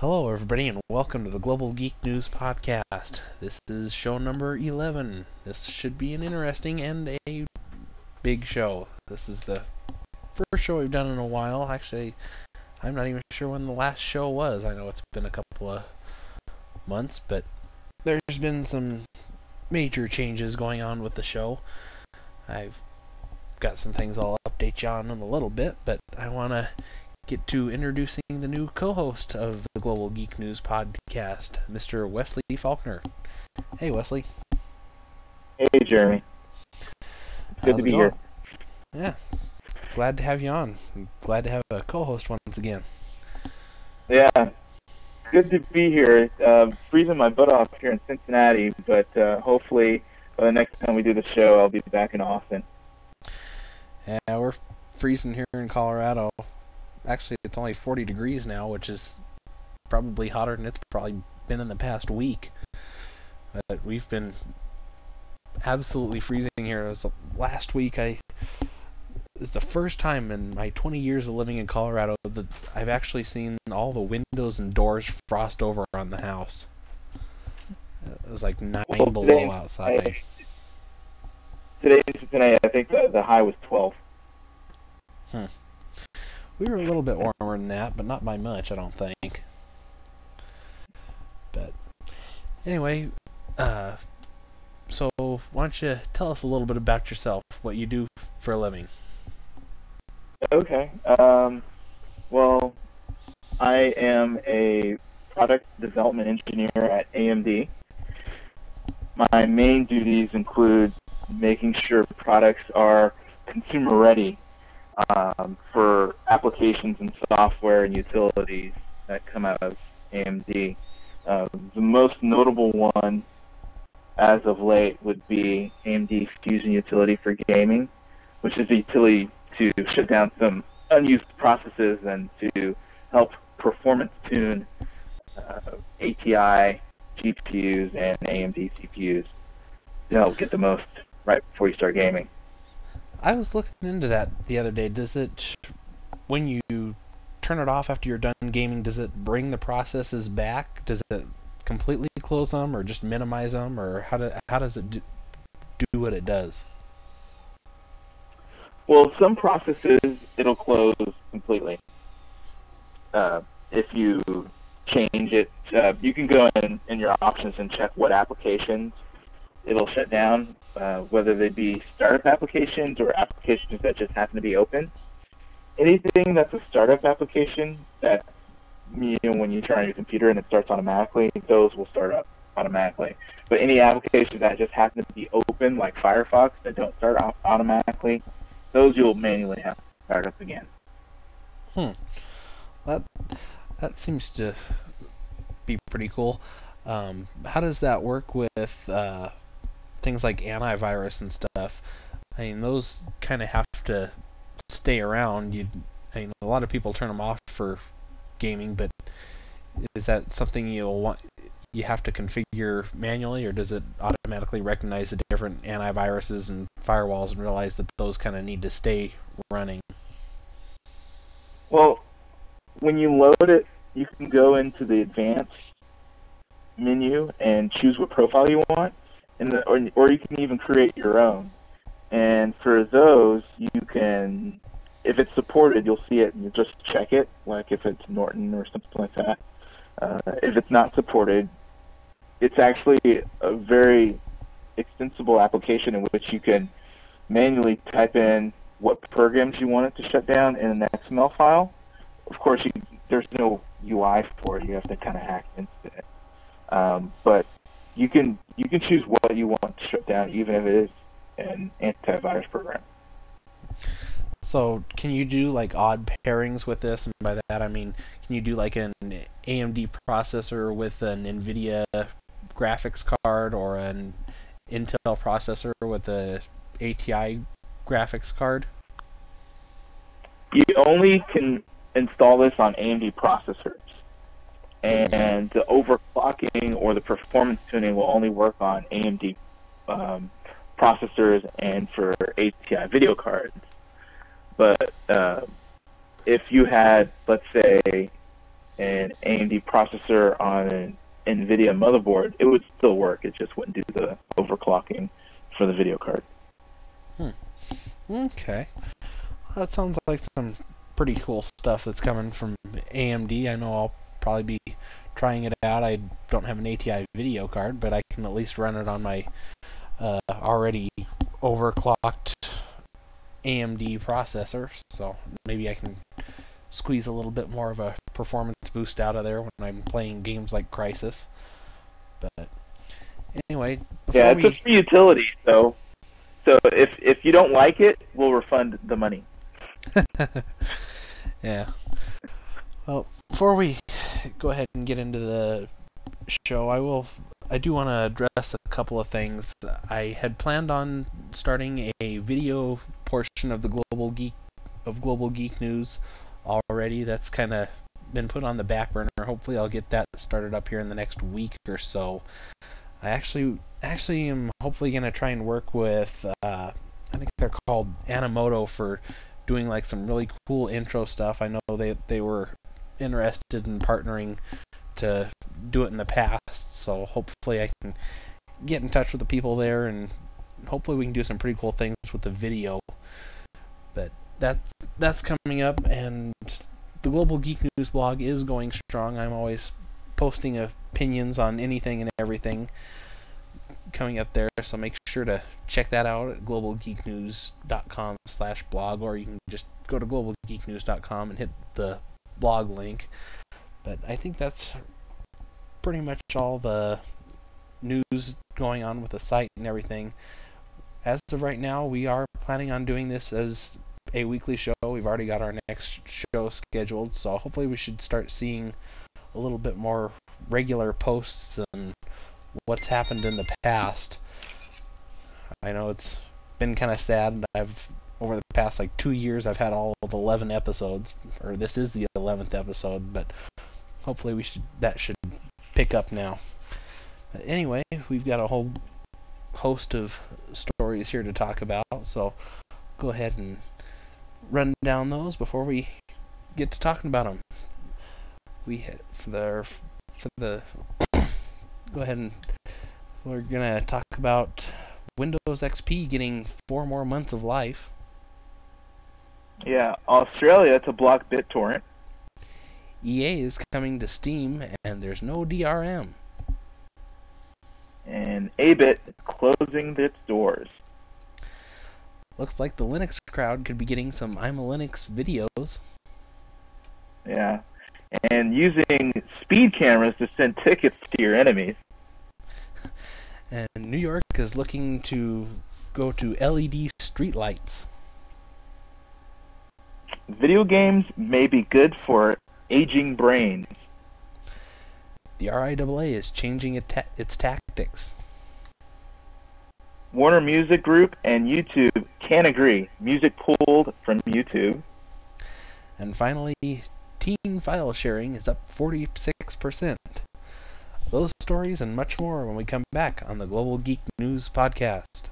Hello, everybody, and welcome to the Global Geek News Podcast. This is show number 11. This should be an interesting and a big show. This is the first show we've done in a while. Actually, I'm not even sure when the last show was. I know it's been a couple of months, but there's been some major changes going on with the show. I've got some things I'll update you on in a little bit, but I want to get to introducing the new co-host of the Global Geek News podcast, Mr. Wesley Faulkner. Hey, Wesley. Hey, Jeremy. Good How's to be going? here. Yeah. Glad to have you on. Glad to have a co-host once again. Yeah, good to be here. Uh, freezing my butt off here in Cincinnati, but uh, hopefully by the next time we do the show, I'll be back in Austin. Yeah, we're freezing here in Colorado. Actually, it's only 40 degrees now, which is probably hotter than it's probably been in the past week. But we've been absolutely freezing here. It was last week I it's the first time in my 20 years of living in Colorado that I've actually seen all the windows and doors frost over on the house. It was like nine Well, below today- outside. Today in Cincinnati, I think the, the high was 12. Hmm. We were a little bit warmer than that, but not by much, I don't think. But anyway, uh, so why don't you tell us a little bit about yourself, what you do for a living? Okay. Um, well, I am a product development engineer at AMD. My main duties include making sure products are consumer ready um, for applications and software and utilities that come out of AMD. Uh, the most notable one as of late would be AMD Fusion Utility for Gaming, which is a utility to shut down some unused processes and to help performance tune uh, ATI GPUs and AMD CPUs to help get the most right before you start gaming. I was looking into that the other day. Does it, when you turn it off after you're done gaming, does it bring the processes back? Does it completely close them, or just minimize them, or how do how does it do, do what it does? Well, some processes it'll close completely. Uh, if you change it, uh, you can go in, in your options and check what applications it'll shut down, uh, whether they be startup applications or applications that just happen to be open. Anything that's a startup application that you know when you turn on your computer and it starts automatically, those will start up automatically. But any applications that just happen to be open, like Firefox, that don't start au- automatically, those you'll manually have to start up again. Hmm. That that seems to be pretty cool. Um, how does that work with uh, things like antivirus and stuff? I mean, those kind of have to stay around. You, I mean, a lot of people turn them off for gaming, but is that something you'll want? You have to configure manually, or does it automatically recognize the different antiviruses and firewalls and realize that those kind of need to stay running? Well, when you load it, you can go into the advanced menu and choose what profile you want, and the, or, or you can even create your own. And for those, you can, if it's supported, you'll see it and you just check it, like if it's Norton or something like that. Uh, if it's not supported, it's actually a very extensible application in which you can manually type in what programs you want it to shut down in an XML file. Of course, you, there's no UI for it. You have to kind of hack into it. Um, but you can you can choose what you want to shut down, even if it is an antivirus program. So can you do like odd pairings with this? And by that I mean, can you do like an AMD processor with an NVIDIA graphics card or an Intel processor with a ATI graphics card? You only can install this on AMD processors, and the overclocking or the performance tuning will only work on AMD um, processors and for ATI video cards. But uh, if you had, let's say, an AMD processor on an NVIDIA motherboard, it would still work. It just wouldn't do the overclocking for the video card. Okay. That sounds like some pretty cool stuff that's coming from AMD. I know I'll probably be trying it out. I don't have an ATI video card, but I can at least run it on my uh, already overclocked AMD processor. So maybe I can squeeze a little bit more of a performance boost out of there when I'm playing games like Crysis. But anyway, Yeah, it's we a free utility, so so if if you don't like it, we'll refund the money. yeah. Well, before we go ahead and get into the show, I will. I do want to address a couple of things. I had planned on starting a video portion of the Global Geek of Global Geek News already. That's kind of been put on the back burner. Hopefully, I'll get that started up here in the next week or so. I actually actually am hopefully gonna try and work with. Uh, I think they're called Animoto for doing like some really cool intro stuff. I know they they were interested in partnering to do it in the past, so hopefully I can get in touch with the people there and hopefully we can do some pretty cool things with the video. But that that's coming up and the Global Geek News blog is going strong. I'm always posting opinions on anything and everything coming up there, so make sure to check that out at globalgeeknews.com slash blog, or you can just go to globalgeeknews.com and hit the blog link. But I think that's pretty much all the news going on with the site and everything. As of right now, we are planning on doing this as a weekly show. We've already got our next show scheduled, so hopefully we should start seeing a little bit more regular posts and what's happened in the past. I know it's been kind of sad. I've over the past like two years, I've had all of 11 episodes, or this is the 11th episode, but hopefully we should that should pick up now. But anyway, we've got a whole host of stories here to talk about, so go ahead and run down those before we get to talking about them. We for the for the go ahead and we're gonna talk about Windows XP getting four more months of life. Yeah, Australia to block BitTorrent. EA is coming to Steam, and there's no DRM. And Abit closing its doors. Looks like the Linux crowd could be getting some I'm a Linux videos. Yeah. And using speed cameras to send tickets to your enemies. And New York is looking to go to LED streetlights. Video games may be good for aging brains. The RIAA is changing its tactics. Warner Music Group and YouTube can't agree. Music pulled from YouTube. And finally, teen file sharing is up 46%. Those stories and much more when we come back on the Global Geek News Podcast.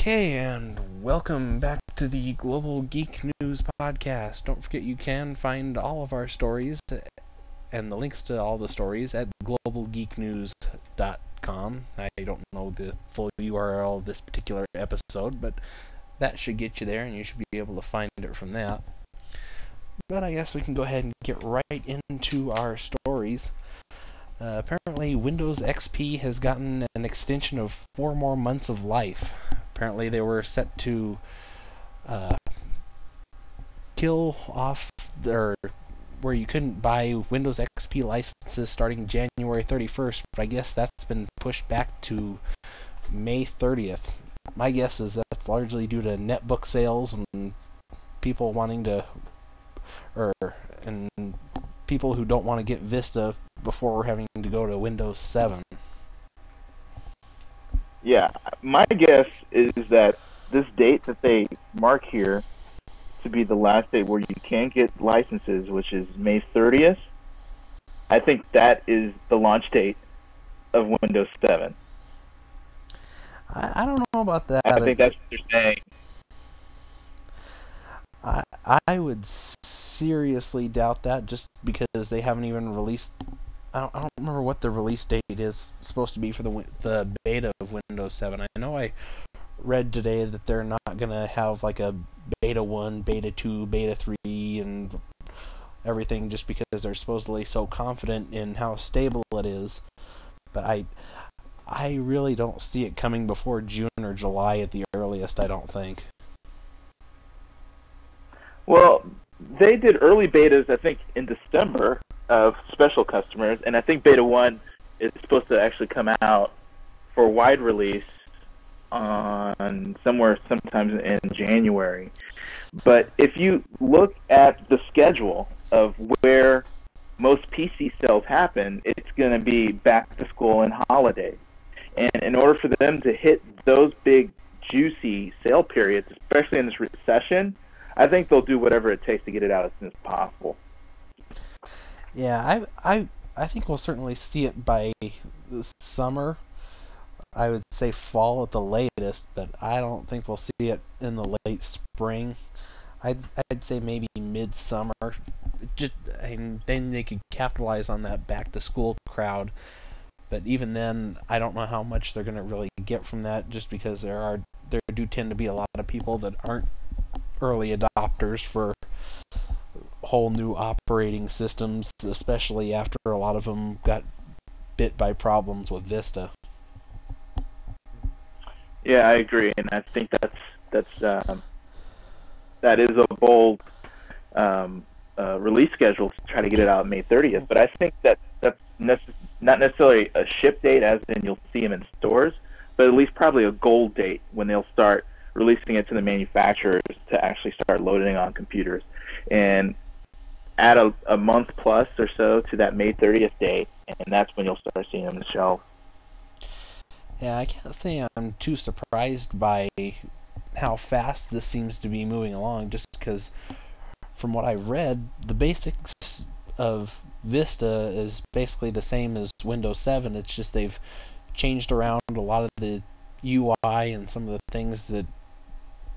Okay, and welcome back to the Global Geek News Podcast. Don't forget you can find all of our stories and the links to all the stories at globalgeeknews.com. I don't know the full URL of this particular episode, but that should get you there and you should be able to find it from that. But I guess we can go ahead and get right into our stories. Uh, apparently, Windows XP has gotten an extension of four more months of life. Apparently, they were set to uh, kill off their where you couldn't buy Windows XP licenses starting January 31st, but I guess that's been pushed back to May 30th. My guess is that's largely due to netbook sales and people wanting to, or and people who don't want to get Vista before having to go to Windows 7. Yeah, my guess is that this date that they mark here to be the last date where you can get licenses, which is May 30th, I think that is the launch date of Windows 7. I, I don't know about that. I think that's what they're saying. I I would seriously doubt that just because they haven't even released. I don't, I don't remember what the release date is supposed to be for the the beta of Windows 7. I know I read today that they're not gonna have like a beta one, beta two, beta three, and everything just because they're supposedly so confident in how stable it is. But I I really don't see it coming before June or July at the earliest. I don't think. Well, they did early betas, I think, in December of special customers, and I think Beta 1 is supposed to actually come out for wide release on somewhere sometimes in January. But if you look at the schedule of where most PC sales happen, it's going to be back to school and holiday. And in order for them to hit those big juicy sale periods, especially in this recession, I think they'll do whatever it takes to get it out as soon as possible. Yeah, I I I think we'll certainly see it by summer. I would say fall at the latest, but I don't think we'll see it in the late spring. I'd I'd say maybe midsummer. Just and then they could capitalize on that back to school crowd. But even then, I don't know how much they're going to really get from that, just because there are there do tend to be a lot of people that aren't early adopters for whole new operating systems, especially after a lot of them got bit by problems with Vista. Yeah, I agree, and I think that's that's um, that is a bold um, uh, release schedule to try to get it out May 30th. But I think that that's necess- not necessarily a ship date, as in you'll see them in stores, but at least probably a goal date when they'll start releasing it to the manufacturers to actually start loading on computers. And add a, a month plus or so to that May 30th date, and that's when you'll start seeing them on the shelf. Yeah, I can't say I'm too surprised by how fast this seems to be moving along, just because from what I've read, the basics of Vista is basically the same as Windows 7. It's just they've changed around a lot of the UI and some of the things that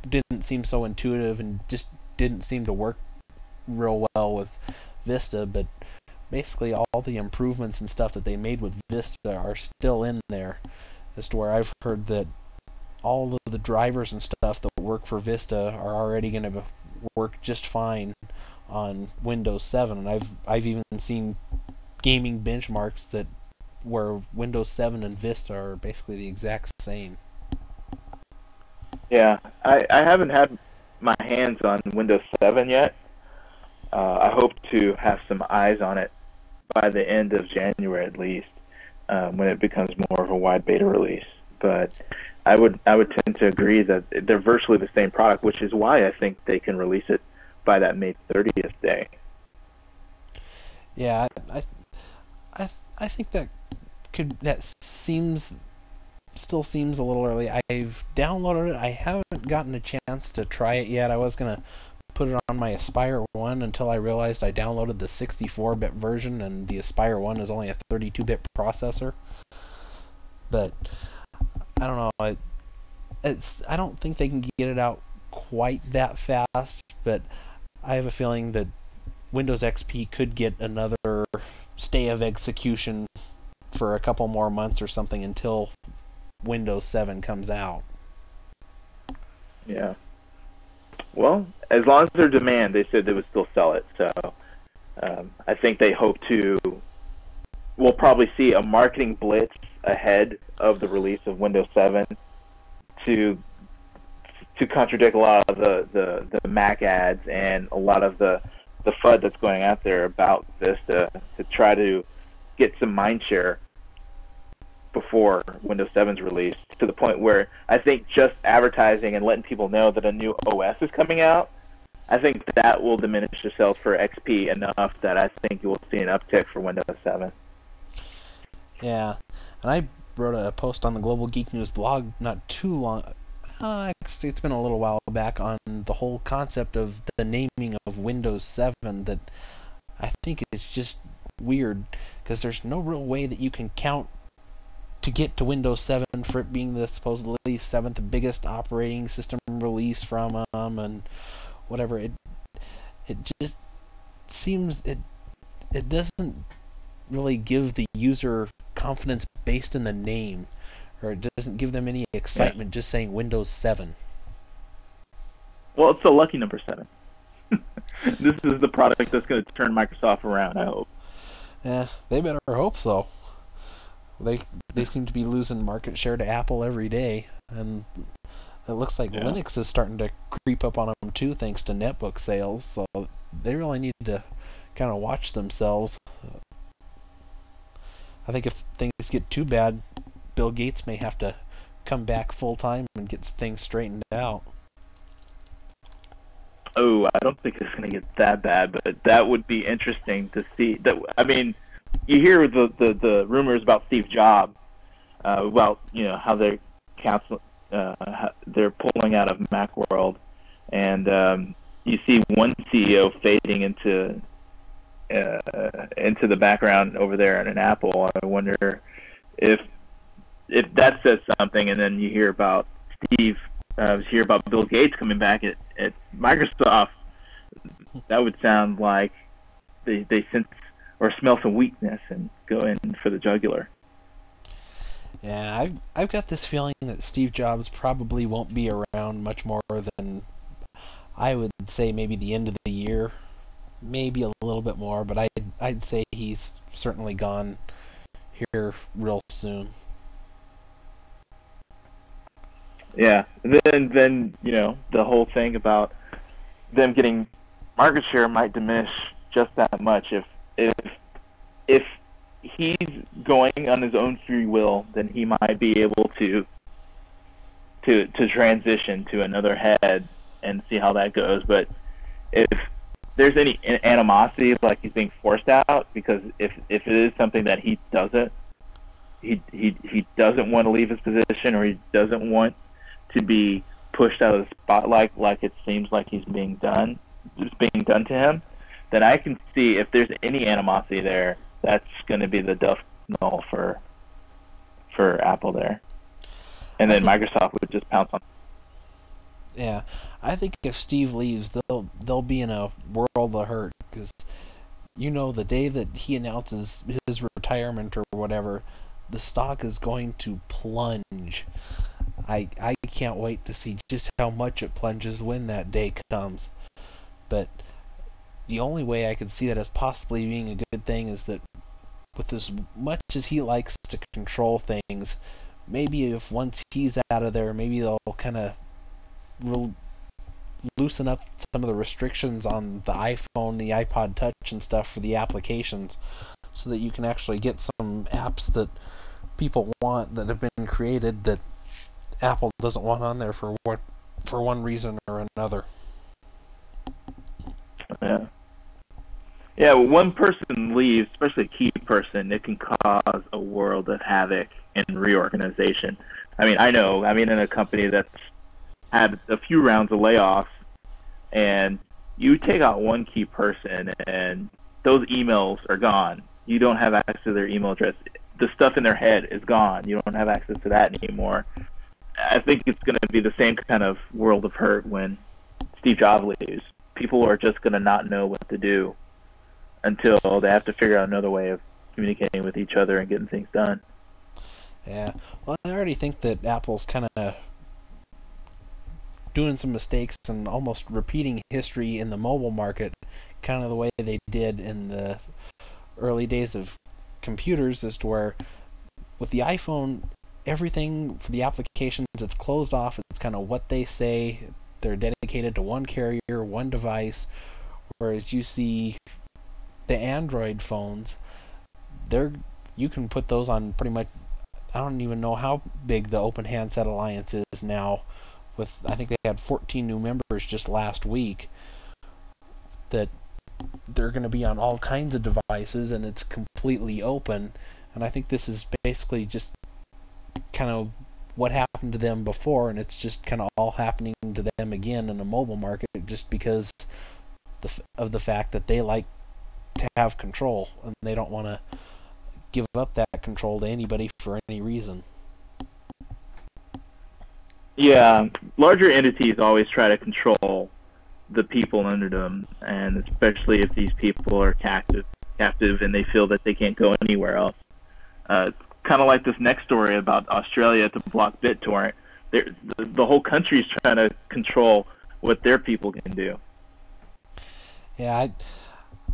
didn't seem so intuitive and just didn't seem to work real well with Vista, but basically all the improvements and stuff that they made with Vista are still in there. As to where I've heard that all of the drivers and stuff that work for Vista are already going to work just fine on Windows 7, and I've I've even seen gaming benchmarks that where Windows 7 and Vista are basically the exact same. Yeah, I, I haven't had my hands on Windows 7 yet. Uh, I hope to have some eyes on it by the end of January at least, um, when it becomes more of a wide beta release. But I would I would tend to agree that they're virtually the same product, which is why I think they can release it by that May 30th day. Yeah, I I I think that could that seems still seems a little early. I've downloaded it. I haven't gotten a chance to try it yet. I was gonna put it on my Aspire one until I realized I downloaded the 64-bit version, and the Aspire one is only a 32-bit processor. But I don't know. It, it's I don't think they can get it out quite that fast, but I have a feeling that Windows XP could get another stay of execution for a couple more months or something until Windows 7 comes out. Yeah. Well, as long as there's demand, they said they would still sell it. So um, I think they hope to. We'll probably see a marketing blitz ahead of the release of Windows 7 to to contradict a lot of the, the, the Mac ads and a lot of the, the FUD that's going out there about Vista to try to get some mind share before Windows 7's release to the point where I think just advertising and letting people know that a new OS is coming out, I think that will diminish the sales for XP enough that I think you will see an uptick for Windows 7. Yeah, and I wrote a post on the Global Geek News blog not too long. Uh, actually, it's been a little while back on the whole concept of the naming of Windows 7 that I think is just weird because there's no real way that you can count to get to Windows 7 for it being the supposedly seventh biggest operating system release from them and whatever. It it just seems it it doesn't really give the user confidence based in the name, or it doesn't give them any excitement just saying Windows 7. Well, it's a lucky number seven. this is the product that's going to turn Microsoft around. I hope. Yeah, they better hope so. They they seem to be losing market share to Apple every day, and it looks like yeah. Linux is starting to creep up on them too, thanks to netbook sales. So they really need to kind of watch themselves. I think if things get too bad, Bill Gates may have to come back full time and get things straightened out. Oh, I don't think it's going to get that bad, but that would be interesting to see. That I mean, you hear the the, the rumors about Steve Jobs, uh, about you know how they're cancel, uh, they're pulling out of MacWorld, and um, you see one CEO fading into uh, into the background over there at an Apple. I wonder if if that says something, and then you hear about Steve, uh, hear about Bill Gates coming back at, at Microsoft. That would sound like they they sense or smell some weakness and go in for the jugular. Yeah, I've I've got this feeling that Steve Jobs probably won't be around much more than I would say maybe the end of the year maybe a little bit more, but I'd, I'd say he's certainly gone here real soon. Yeah, then then you know the whole thing about them getting market share might diminish just that much if if if he's going on his own free will, then he might be able to to to transition to another head and see how that goes. But if there's any animosity like he's being forced out because if if it is something that he doesn't he he he doesn't want to leave his position or he doesn't want to be pushed out of the spotlight like it seems like he's being done it's being done to him then I can see if there's any animosity there that's going to be the death knell for for Apple there and then Microsoft would just pounce on yeah, I think if Steve leaves, they'll they'll be in a world of hurt because you know the day that he announces his retirement or whatever, the stock is going to plunge. I I can't wait to see just how much it plunges when that day comes. But the only way I can see that as possibly being a good thing is that with as much as he likes to control things, maybe if once he's out of there, maybe they'll kind of re- loosen up some of the restrictions on the iPhone, the iPod Touch, and stuff for the applications, so that you can actually get some apps that people want that have been created that Apple doesn't want on there for for one reason or another. Yeah. Yeah, when one person leaves, especially a key person, it can cause a world of havoc and reorganization. I mean, I know, I mean, in a company that's had a few rounds of layoffs, and you take out one key person, and those emails are gone. You don't have access to their email address. The stuff in their head is gone. You don't have access to that anymore. I think it's going to be the same kind of world of hurt when Steve Jobs leaves. People are just going to not know what to do until they have to figure out another way of communicating with each other and getting things done. Yeah. Well, I already think that Apple's kind of doing some mistakes and almost repeating history in the mobile market, kind of the way they did in the early days of computers, as to where with the iPhone, everything for the applications it's closed off. It's kind of what they say. They're dedicated to one carrier, one device. Whereas you see the Android phones, they're you can put those on pretty much. I don't even know how big the Open Handset Alliance is now with I think they had 14 new members just last week that they're going to be on all kinds of devices and it's completely open And I think this is basically just kind of what happened to them before, and it's just kind of all happening to them again in the mobile market just because the, of the fact that they like to have control and they don't want to give up that control to anybody for any reason. Yeah, larger entities always try to control the people under them, and especially if these people are captive, captive, and they feel that they can't go anywhere else. Uh, kind of like this next story about Australia to block BitTorrent. The, the whole country is trying to control what their people can do. Yeah, I,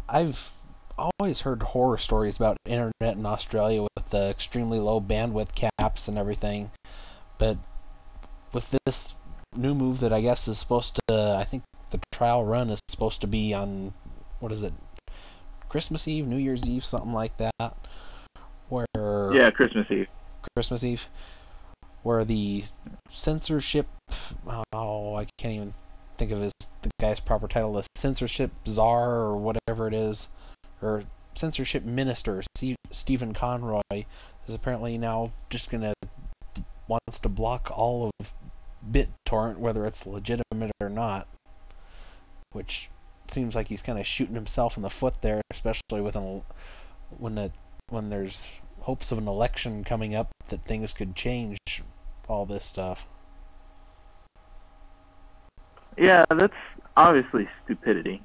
I've always heard horror stories about internet in Australia with the extremely low bandwidth caps and everything, but with this new move that I guess is supposed to, I think the trial run is supposed to be on, what is it, Christmas Eve, New Year's Eve, something like that, where yeah, Christmas Eve, Christmas Eve, where the censorship, oh, I can't even think of his the guy's proper title, the censorship czar or whatever it is, or censorship minister Stephen Conroy is apparently now just gonna wants to block all of BitTorrent, whether it's legitimate or not, which seems like he's kind of shooting himself in the foot there, especially with an, when the when there's hopes of an election coming up that things could change all this stuff. Yeah, that's obviously stupidity.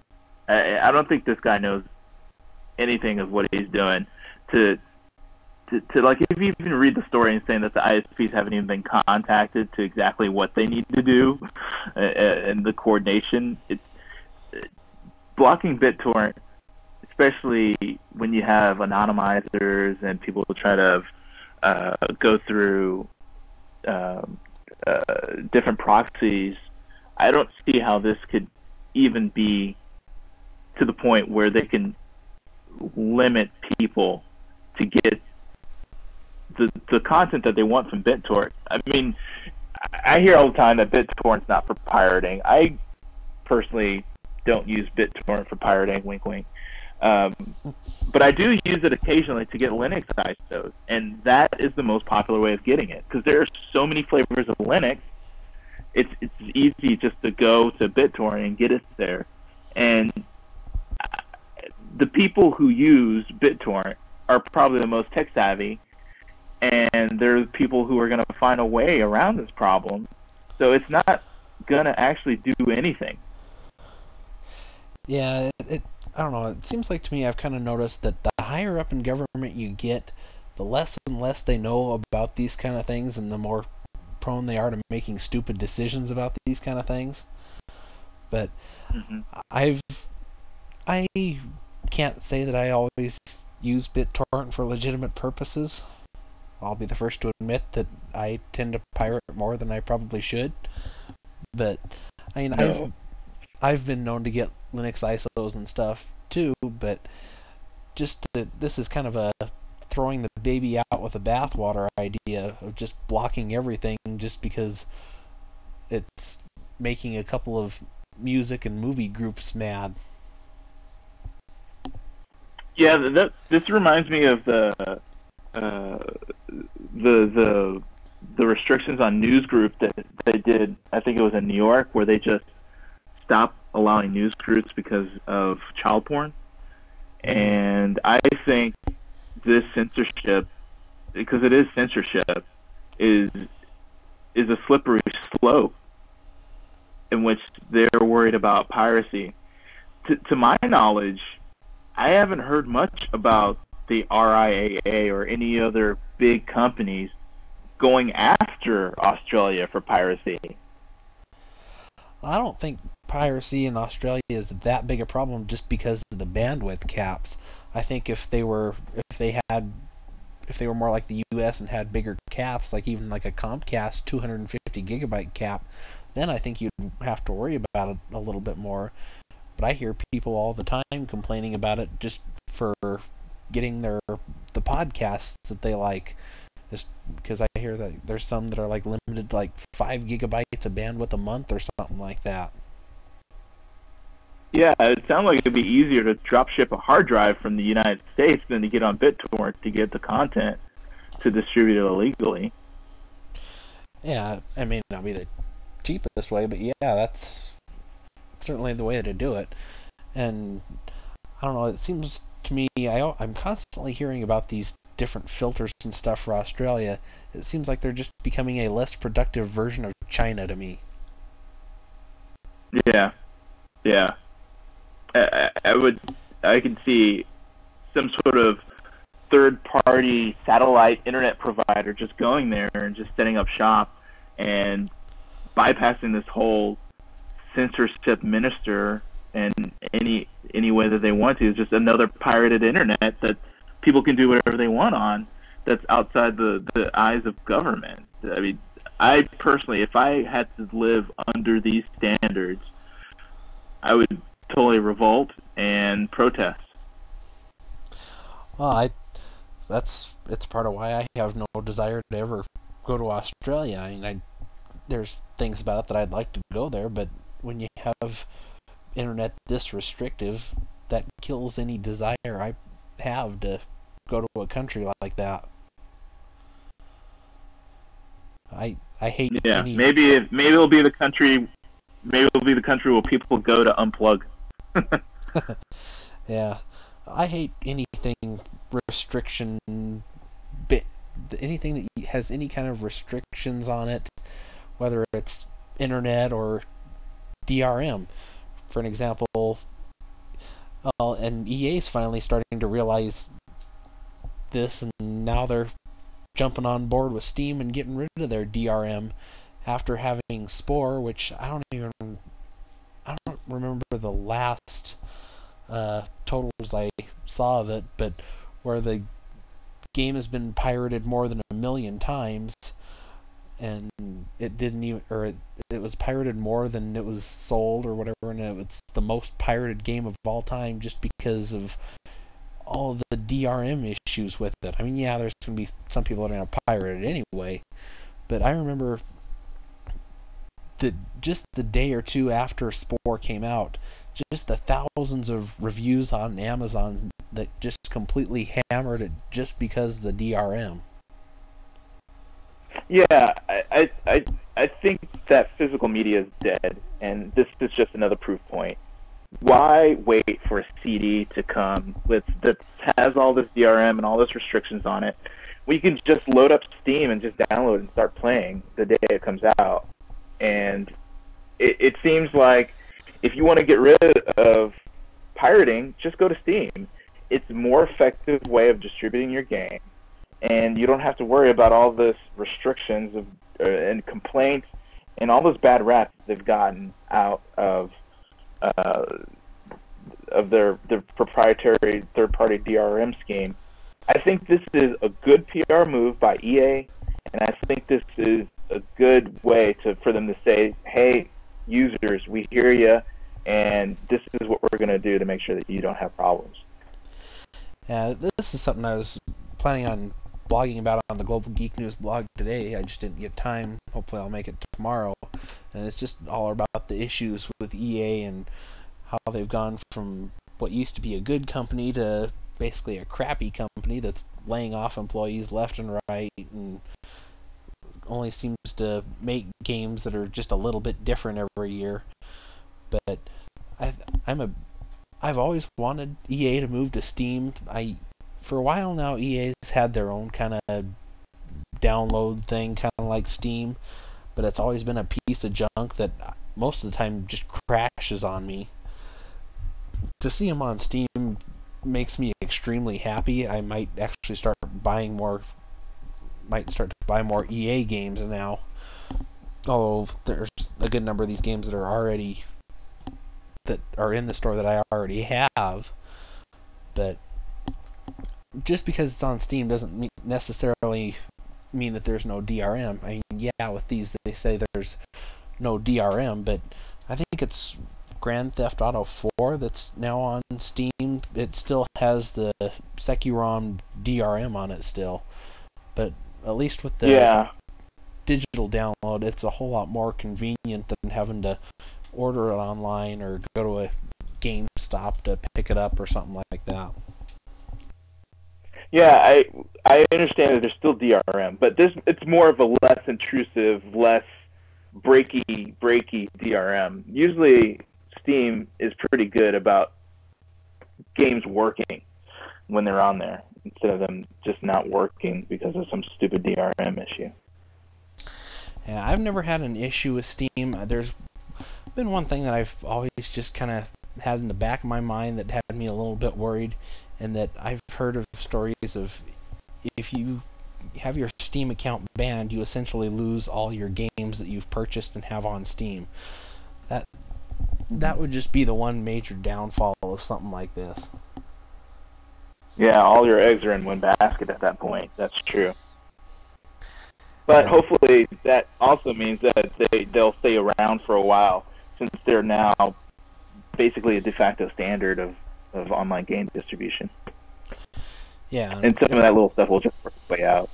I, I don't think this guy knows anything of what he's doing. To, to, to like, if you even read the story and saying that the ISPs haven't even been contacted to exactly what they need to do uh, uh and the coordination, it's blocking BitTorrent, especially when you have anonymizers and people try to uh, go through um, uh, different proxies I don't see how this could even be to the point where they can limit people to get the the content that they want from BitTorrent. I mean, I hear all the time that BitTorrent's not for pirating. I personally don't use BitTorrent for pirating. Wink, wink. Um, but I do use it occasionally to get Linux ISOs, and that is the most popular way of getting it because there are so many flavors of Linux it's it's easy just to go to BitTorrent and get it there. And the people who use BitTorrent are probably the most tech savvy, and they're the people who are going to find a way around this problem. So it's not going to actually do anything. Yeah, it, I don't know. It seems like to me I've kind of noticed that the higher up in government you get, the less and less they know about these kind of things, and the more prone they are to making stupid decisions about these kind of things. But mm-hmm. I've I can't say that I always use BitTorrent for legitimate purposes. I'll be the first to admit that I tend to pirate more than I probably should. But I mean, no. I've I've been known to get Linux ISOs and stuff too, but just to, this is kind of a throwing the baby out with the bathwater idea of just blocking everything just because it's making a couple of music and movie groups mad. Yeah, that this reminds me of the uh, the the the restrictions on news group that they did. I think it was in New York where they just stopped allowing news groups because of child porn. And I think this censorship, because it is censorship, is is a slippery slope in which they're worried about piracy. To, to my knowledge, I haven't heard much about the RIAA or any other big companies going after Australia for piracy. I don't think piracy in Australia is that big a problem just because of the bandwidth caps. I think if they were if they had if they were more like the US and had bigger caps, like even like a Comcast 250 gigabyte cap, then I think you'd have to worry about it a little bit more. But I hear people all the time complaining about it just for getting their the podcasts that they like. Just because I hear that there's some that are like limited to like five gigabytes of bandwidth a month or something like that. Yeah, it sounds like it'd be easier to drop ship a hard drive from the United States than to get on BitTorrent to get the content to distribute it illegally. Yeah, it may not be the cheapest way, but yeah, that's certainly the way to do it. And I don't know, it seems to me I, I'm constantly hearing about these different filters and stuff for Australia. It seems like they're just becoming a less productive version of China to me. Yeah, yeah. I, I would, I can see some sort of third-party satellite internet provider just going there and just setting up shop and bypassing this whole censorship minister and any any way that they want to. It's just another pirated internet that people can do whatever they want on. That's outside the the eyes of government. I mean, I personally, if I had to live under these standards, I would totally revolt and protest. Well, I that's it's part of why I have no desire to ever go to Australia. I mean, I there's things about it that I'd like to go there, but when you have internet this restrictive, that kills any desire I have to go to a country like that. I I hate. Yeah, any... maybe maybe it'll be the country. Maybe it'll be the country where people go to unplug. yeah, I hate anything restriction bit anything that has any kind of restrictions on it, whether it's internet or DRM. For an example, uh, and EA's finally starting to realize this, and now they're jumping on board with Steam and getting rid of their DRM after having Spore, which I don't even I don't remember the last uh, totals I saw of it, but where the game has been pirated more than a million times, and it didn't even, or it, it was pirated more than it was sold or whatever, and it's the most pirated game of all time just because of all the DRM issues with it. I mean, yeah, there's going to be some people that are going to pirate it anyway, but I remember the just the day or two after Spore came out, just the thousands of reviews on Amazon that just completely hammered it just because the DRM. Yeah, I, I I think that physical media is dead, and this is just another proof point. Why wait for a CD to come with that has all this DRM and all those restrictions on it? We can just load up Steam and just download and start playing the day it comes out. And it, it seems like if you want to get rid of pirating, just go to Steam. It's a more effective way of distributing your game, and you don't have to worry about all this restrictions of, uh, and complaints and all those bad raps they've gotten out of uh, of their their proprietary third-party DRM scheme. I think this is a good PR move by EA, and I think this is a good way to for them to say, "Hey, users, we hear you, and this is what we're going to do to make sure that you don't have problems." Yeah, this is something I was planning on blogging about on the Global Geek News blog today. I just didn't get time. Hopefully, I'll make it tomorrow. And it's just all about the issues with EA and how they've gone from what used to be a good company to basically a crappy company that's laying off employees left and right and only seems to make games that are just a little bit different every year. But I, I'm a I've always wanted EA to move to Steam. I for a while now EA's had their own kind of download thing kind of like Steam, but it's always been a piece of junk that most of the time just crashes on me. To see them on Steam makes me extremely happy. I might actually start buying more might start to buy more EA games now. Although there's a good number of these games that are already that are in the store that I already have. But just because it's on Steam doesn't necessarily mean that there's no DRM. I mean, yeah, with these they say there's no DRM, but I think it's Grand Theft Auto 4 that's now on Steam. It still has the Securom DRM on it still, but at least with the yeah. digital download, it's a whole lot more convenient than having to order it online or go to a GameStop to pick it up or something like that. Yeah, I I understand that there's still DRM, but this it's more of a less intrusive, less breaky breaky DRM. Usually, Steam is pretty good about games working when they're on there instead of them just not working because of some stupid DRM issue. Yeah, I've never had an issue with Steam. There's been one thing that I've always just kind of had in the back of my mind that had me a little bit worried, and that I've heard of stories of if you have your Steam account banned, you essentially lose all your games that you've purchased and have on Steam. That that would just be the one major downfall of something like this. Yeah, all your eggs are in one basket at that point. That's true. But hopefully that also means that they they'll stay around for a while since they're now basically a de facto standard of, of online game distribution. Yeah. And some of that little stuff will just work its way out.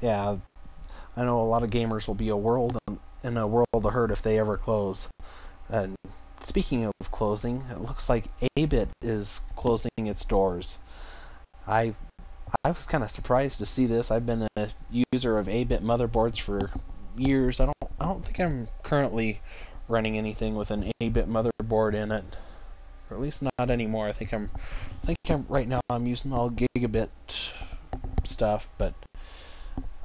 Yeah. I know a lot of gamers will be a world in a world of hurt if they ever close. And speaking of closing, it looks like Abit is closing its doors. I I was kind of surprised to see this. I've been a user of Abit motherboards for years. I don't I don't think I'm currently running anything with an Abit motherboard in it, or at least not anymore. I think I'm I think I'm right now I'm using all Gigabyte stuff, but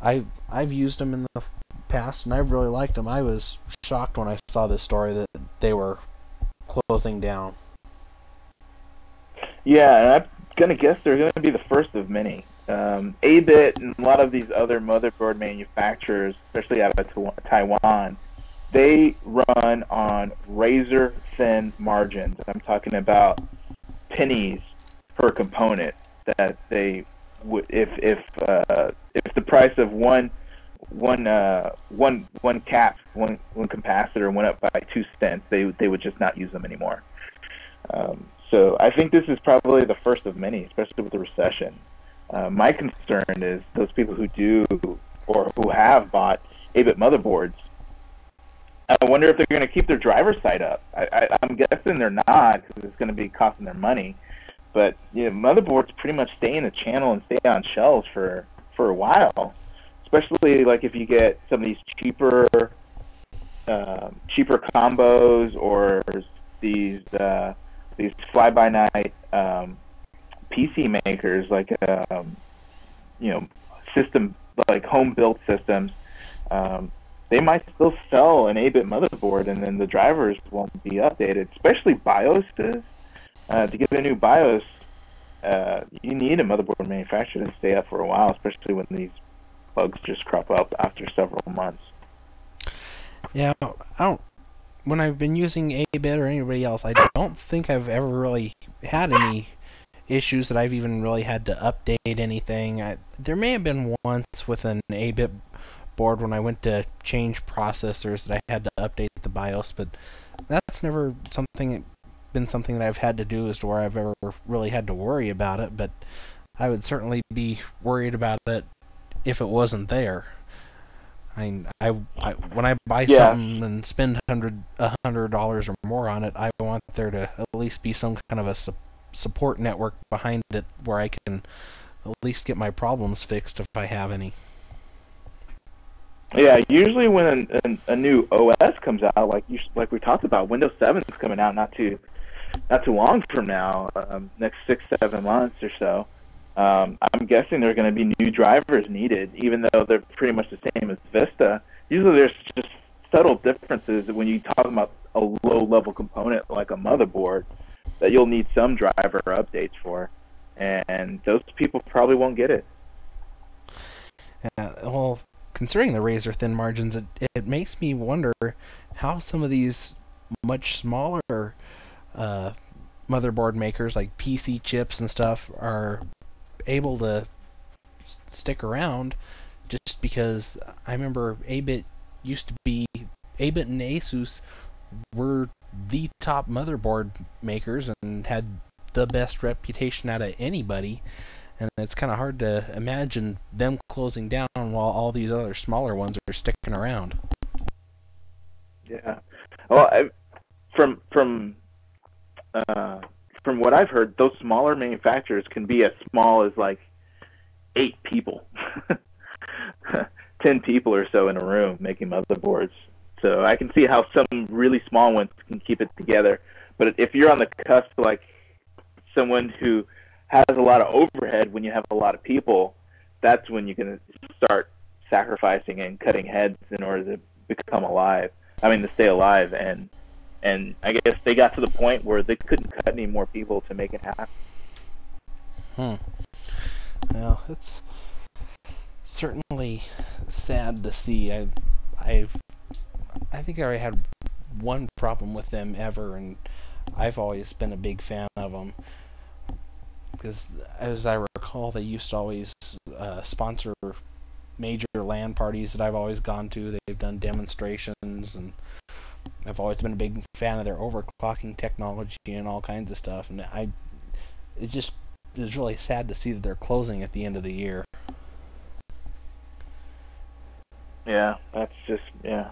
I I've used them in the past and I've really liked them. I was shocked when I saw this story that they were closing down. Yeah, and I'm gonna guess they're gonna be the first of many. Um, Abit and a lot of these other motherboard manufacturers, especially out of Taiwan, they run on razor thin margins. I'm talking about pennies per component that they would if if uh, if the price of one one uh, one one cap one one capacitor went up by two cents, they they would just not use them anymore. Um, so I think this is probably the first of many, especially with the recession. Uh, my concern is those people who do or who have bought Abit motherboards. I wonder if they're going to keep their driver side up. I, I, I'm guessing they're not because it's going to be costing their money. But you know, motherboards pretty much stay in the channel and stay on shelves for for a while. Especially like if you get some of these cheaper uh, cheaper combos or these uh, these fly-by-night um, PC makers like um, you know system like home-built systems. Um, they might still sell an Abit motherboard, and then the drivers won't be updated. Especially BIOSes. Uh, to get a new BIOS, uh, you need a motherboard manufacturer to stay up for a while, especially when these bugs just crop up after several months. Yeah, I don't when I've been using Abit or anybody else, I don't think I've ever really had any issues that I've even really had to update anything. I, there may have been once with an Abit board when I went to change processors that I had to update the BIOS, but that's never something been something that I've had to do as to where I've ever really had to worry about it. But I would certainly be worried about it if it wasn't there. I mean, I, I when I buy yeah. something and spend hundred a hundred dollars or more on it, I want there to at least be some kind of a su- support network behind it where I can at least get my problems fixed if I have any. Yeah, usually when a, a new OS comes out, like you, like we talked about, Windows 7 is coming out not too not too long from now, um, next six seven months or so. Um, I'm guessing there are going to be new drivers needed, even though they're pretty much the same as Vista. Usually there's just subtle differences when you talk about a low-level component like a motherboard that you'll need some driver updates for, and those people probably won't get it. Uh, well, considering the razor thin margins, it, it makes me wonder how some of these much smaller uh, motherboard makers like PCChips and stuff are able to stick around just because I remember Abit used to be Abit and Asus were the top motherboard makers and had the best reputation out of anybody and it's kind of hard to imagine them closing down while all these other smaller ones are sticking around. Yeah. Well, I, from from uh, from what I've heard, those smaller manufacturers can be as small as like eight people, ten people or so in a room making motherboards. So I can see how some really small ones can keep it together. But if you're on the cusp, like someone who has a lot of overhead when you have a lot of people, that's when you can start sacrificing and cutting heads in order to become alive. I mean, to stay alive. And and I guess they got to the point where they couldn't cut any more people to make it happen. Hmm. Well, it's certainly sad to see. I, I, I think I already had one problem with them ever, and I've always been a big fan of them because, as I recall, they used to always uh, sponsor major LAN parties that I've always gone to. They've done demonstrations, and I've always been a big fan of their overclocking technology and all kinds of stuff. And I, it just is really sad to see that they're closing at the end of the year. Yeah, that's just yeah.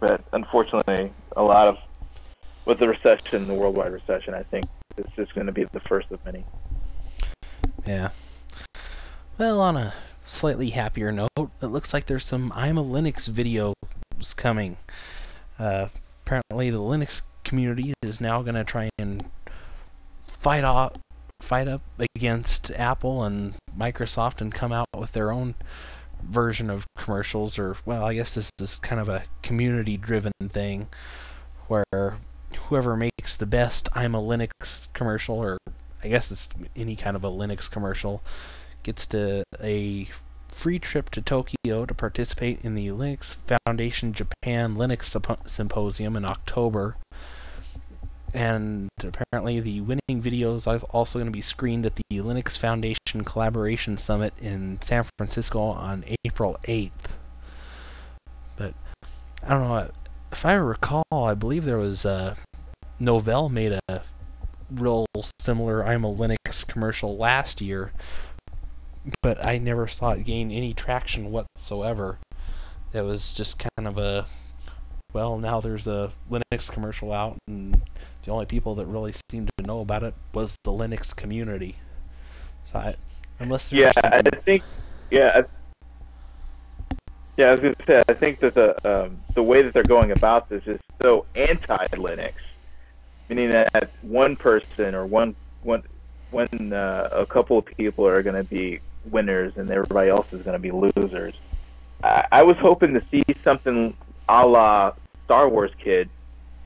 But unfortunately, a lot of with the recession, the worldwide recession, I think it's just going to be the first of many. Yeah. Well, on a slightly happier note, it looks like there's some I'm a Linux videos coming. Uh, apparently, the Linux community is now going to try and fight off, fight up against Apple and Microsoft and come out with their own version of commercials. Or, well, I guess this is kind of a community-driven thing where whoever makes the best I'm a Linux commercial, or I guess it's any kind of a Linux commercial, gets to a free trip to Tokyo to participate in the Linux Foundation Japan Linux Symposium in October. And apparently, the winning video is also going to be screened at the Linux Foundation Collaboration Summit in San Francisco on April 8th. But I don't know. If I recall, I believe there was a Novell made a real similar I'm a Linux commercial last year, but I never saw it gain any traction whatsoever. It was just kind of a well, now there's a Linux commercial out, and the only people that really seemed to know about it was the Linux community. So, I, unless yeah, I think yeah, I, yeah, I was gonna say I think that the um, the way that they're going about this is so anti-Linux, meaning that one person or one one when uh, a couple of people are going to be winners and everybody else is going to be losers. I, I was hoping to see something a la Star Wars Kid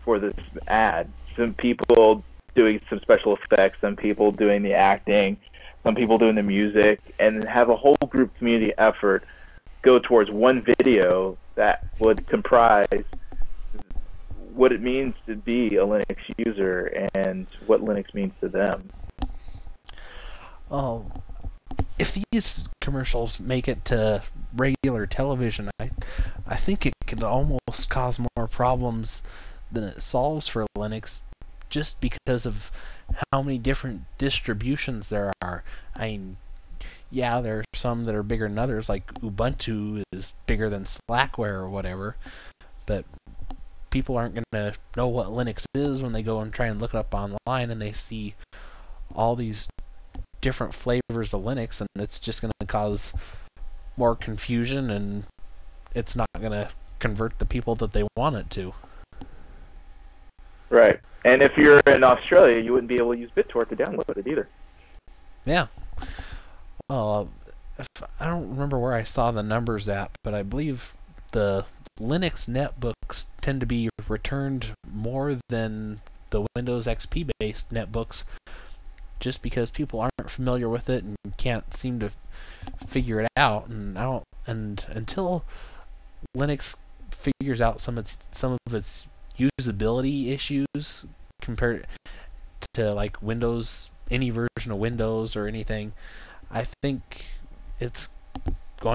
for this ad. Some people doing some special effects, some people doing the acting, some people doing the music, and have a whole group community effort go towards one video that would comprise what it means to be a Linux user and what Linux means to them. Oh, if these commercials make it to regular television, I I think it could almost cause more problems than it solves for Linux just because of how many different distributions there are. I mean, yeah, there are some that are bigger than others, like Ubuntu is bigger than Slackware or whatever, but people aren't going to know what Linux is when they go and try and look it up online and they see all these different flavors of Linux, and it's just going to cause more confusion, and it's not going to convert the people that they want it to. Right. And if you're in Australia, you wouldn't be able to use BitTorrent to download it either. Yeah. Well, if, I don't remember where I saw the numbers at, but I believe the Linux netbooks tend to be returned more than the Windows XP based netbooks just because people aren't familiar with it and can't seem to figure it out. And I don't. And until Linux figures out some of its some of its usability issues compared to like Windows, any version of Windows or anything, I think it's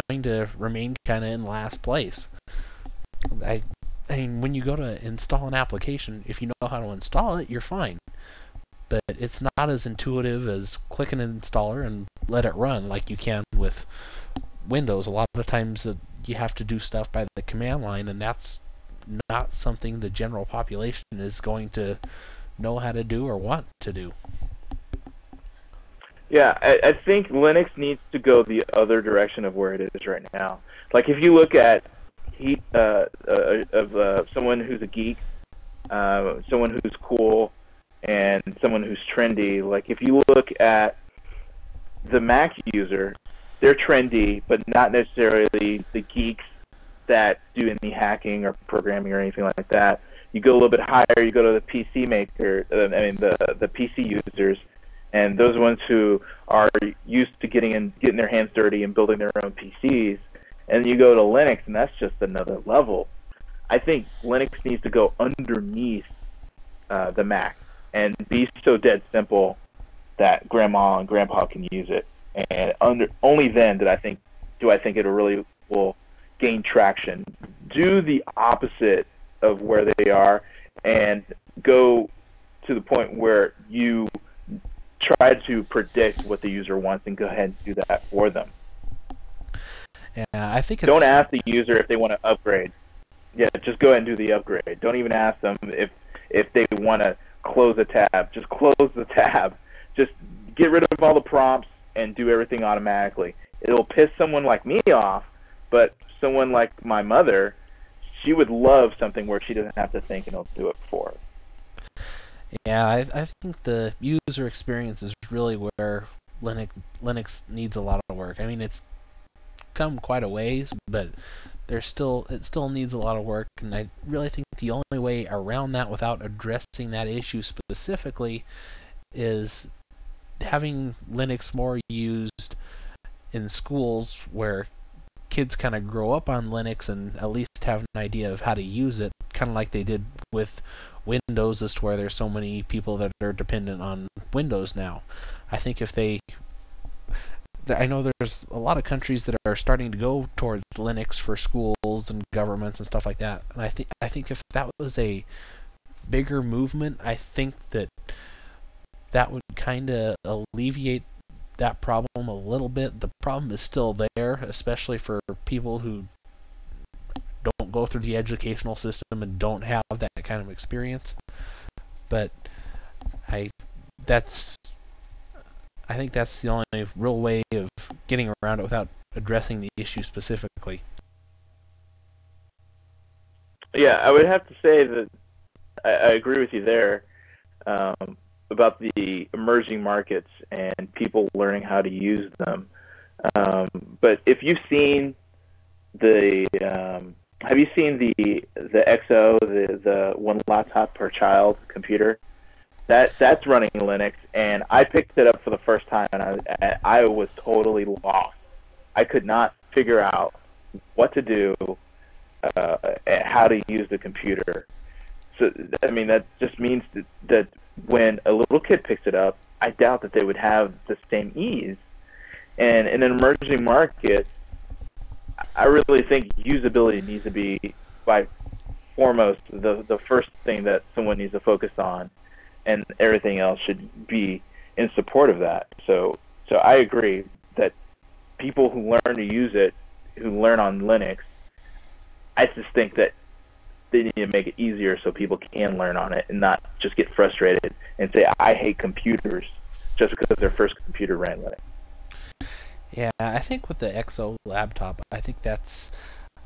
going to remain kind of in last place. I, I mean, when you go to install an application, if you know how to install it, you're fine but it's not as intuitive as click an installer and let it run like you can with Windows. A lot of times you have to do stuff by the command line, and that's not something the general population is going to know how to do or want to do. Yeah, I, I think Linux needs to go the other direction of where it is right now. Like if you look at he, uh, uh, of uh, someone who's a geek, uh, someone who's cool, and someone who's trendy. Like if you look at the Mac user, they're trendy, but not necessarily the geeks that do any hacking or programming or anything like that. You go a little bit higher, you go to the PC maker, uh, I mean the the PC users, and those ones who are used to getting in, getting their hands dirty and building their own PCs, and you go to Linux, and that's just another level. I think Linux needs to go underneath uh, the Mac and be so dead simple that Grandma and Grandpa can use it, and under, only then did I think do I think it really will gain traction. Do the opposite of where they are, and go to the point where you try to predict what the user wants and go ahead and do that for them. Yeah, I think don't ask the user if they want to upgrade. Yeah, just go ahead and do the upgrade. Don't even ask them if if they want to close a tab. Just close the tab. Just get rid of all the prompts and do everything automatically. It'll piss someone like me off, but someone like my mother, she would love something where she doesn't have to think and it'll do it for her. Yeah, I, I think the user experience is really where Linux Linux needs a lot of work. I mean, it's come quite a ways, but there's still it still needs a lot of work, and I really think the only way around that without addressing that issue specifically is having Linux more used in schools where kids kind of grow up on Linux and at least have an idea of how to use it, kind of like they did with Windows as to where there's so many people that are dependent on Windows now. I think if they I know there's a lot of countries that are starting to go towards Linux for schools and governments and stuff like that. And I think I think if that was a bigger movement, I think that that would kind of alleviate that problem a little bit. The problem is still there, especially for people who don't go through the educational system and don't have that kind of experience. But I that's I think that's the only real way of getting around it without addressing the issue specifically. Yeah, I would have to say that I, I agree with you there um, about the emerging markets and people learning how to use them. Um, but if you've seen the um, have you seen the the XO, the the one laptop per child computer? That that's running Linux, and I picked it up for the first time, and I I was totally lost. I could not figure out what to do, uh, how to use the computer. So I mean that just means that, that when a little kid picks it up, I doubt that they would have the same ease. And in an emerging market, I really think usability needs to be by foremost the the first thing that someone needs to focus on, and everything else should be in support of that. So so I agree that people who learn to use it, who learn on Linux, I just think that they need to make it easier so people can learn on it and not just get frustrated and say I hate computers just because their first computer ran Linux. Yeah, I think with the XO laptop, I think that's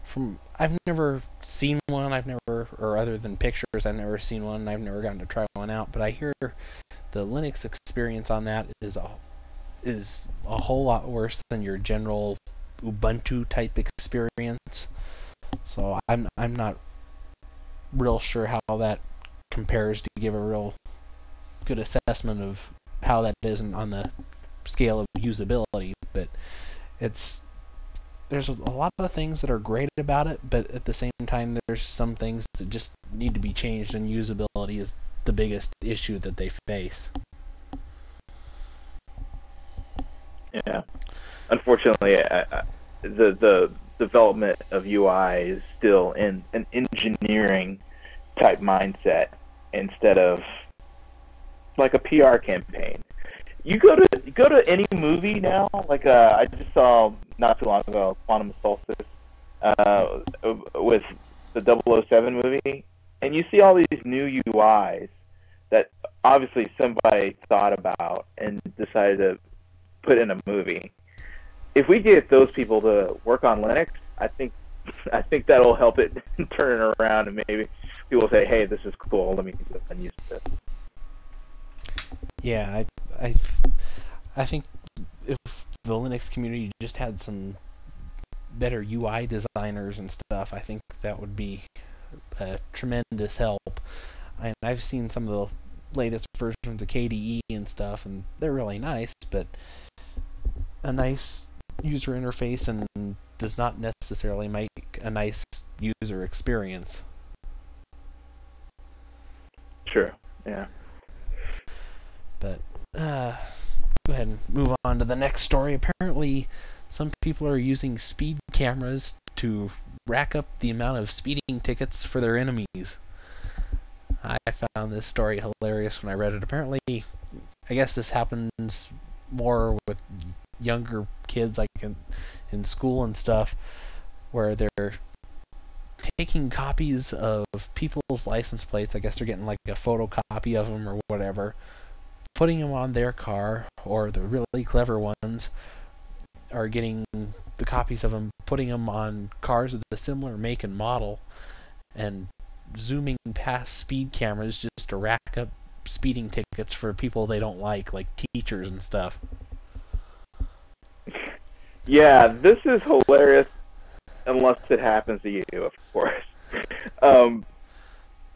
from I've never seen one. I've never, or other than pictures, I've never seen one. I've never gotten to try one out. But I hear the Linux experience on that is a is a whole lot worse than your general Ubuntu type experience. So I'm I'm not real sure how that compares to give a real good assessment of how that is on the scale of usability, but it's there's a lot of things that are great about it, but at the same time, there's some things that just need to be changed, and usability is the biggest issue that they face. Yeah, unfortunately, I, I, the the development of UI is still in an engineering type mindset instead of like a PR campaign you go to you go to any movie now. Like uh, I just saw not too long ago, Quantum of Solace, uh, with the 007 movie, and you see all these new UIs that obviously somebody thought about and decided to put in a movie. If we get those people to work on Linux, I think I think that'll help it turn it around and maybe people say, "Hey, this is cool. Let me go and use this." Yeah, I, I, I think if the Linux community just had some better UI designers and stuff, I think that would be a tremendous help. And I've seen some of the latest versions of KDE and stuff, and they're really nice, but a nice user interface and does not necessarily make a nice user experience. Sure. Yeah. But uh, go ahead and move on to the next story. Apparently, some people are using speed cameras to rack up the amount of speeding tickets for their enemies. I found this story hilarious when I read it. Apparently, I guess this happens more with younger kids, like in, in school and stuff, where they're taking copies of people's license plates. I guess they're getting like a photocopy of them or whatever, putting them on their car, or the really clever ones are getting the copies of them, putting them on cars of the similar make and model, and zooming past speed cameras just to rack up speeding tickets for people they don't like, like teachers and stuff. Yeah, this is hilarious unless it happens to you, of course. Um,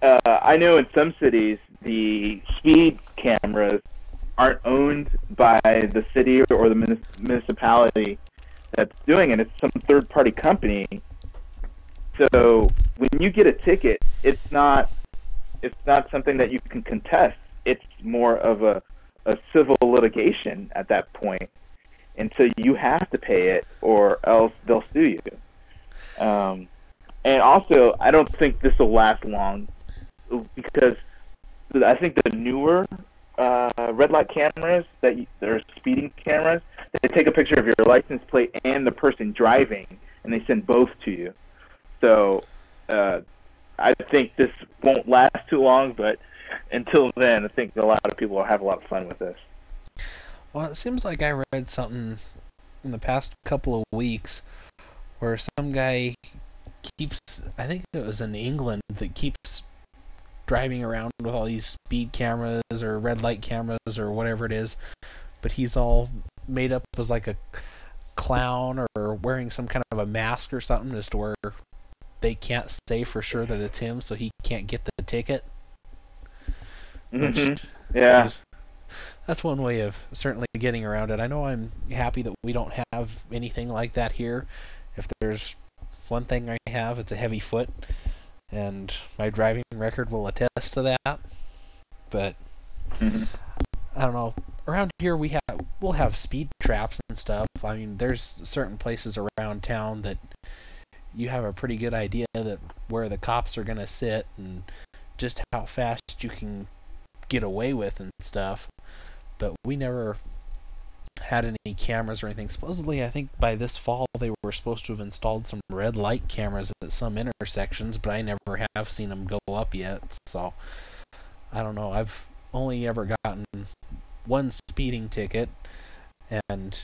uh, I know in some cities the speed cameras aren't owned by the city or the municipality that's doing it. It's some third-party company. So when you get a ticket, it's not it's not something that you can contest. It's more of a, a civil litigation at that point, and so you have to pay it, or else they'll sue you. Um, and also, I don't think this will last long because I think the newer uh, red light cameras that you, are speeding cameras. They take a picture of your license plate and the person driving, and they send both to you. So uh, I think this won't last too long, but until then, I think a lot of people will have a lot of fun with this. Well, it seems like I read something in the past couple of weeks where some guy keeps, I think it was in England, that keeps driving around with all these speed cameras or red light cameras or whatever it is, but he's all made up as like a clown or wearing some kind of a mask or something just to where they can't say for sure that it's him, so he can't get the ticket. Mm-hmm. Yeah. Is, that's one way of certainly getting around it. I know I'm happy that we don't have anything like that here. If there's one thing I have, it's a heavy foot and my driving record will attest to that. But mm-hmm. I don't know. Around here we have we'll have speed traps and stuff. I mean, there's certain places around town that you have a pretty good idea that where the cops are gonna sit and just how fast you can get away with and stuff. But we never had any cameras or anything. Supposedly, I think by this fall they were supposed to have installed some red light cameras at some intersections, but I never have seen them go up yet. So I don't know. I've only ever gotten one speeding ticket, and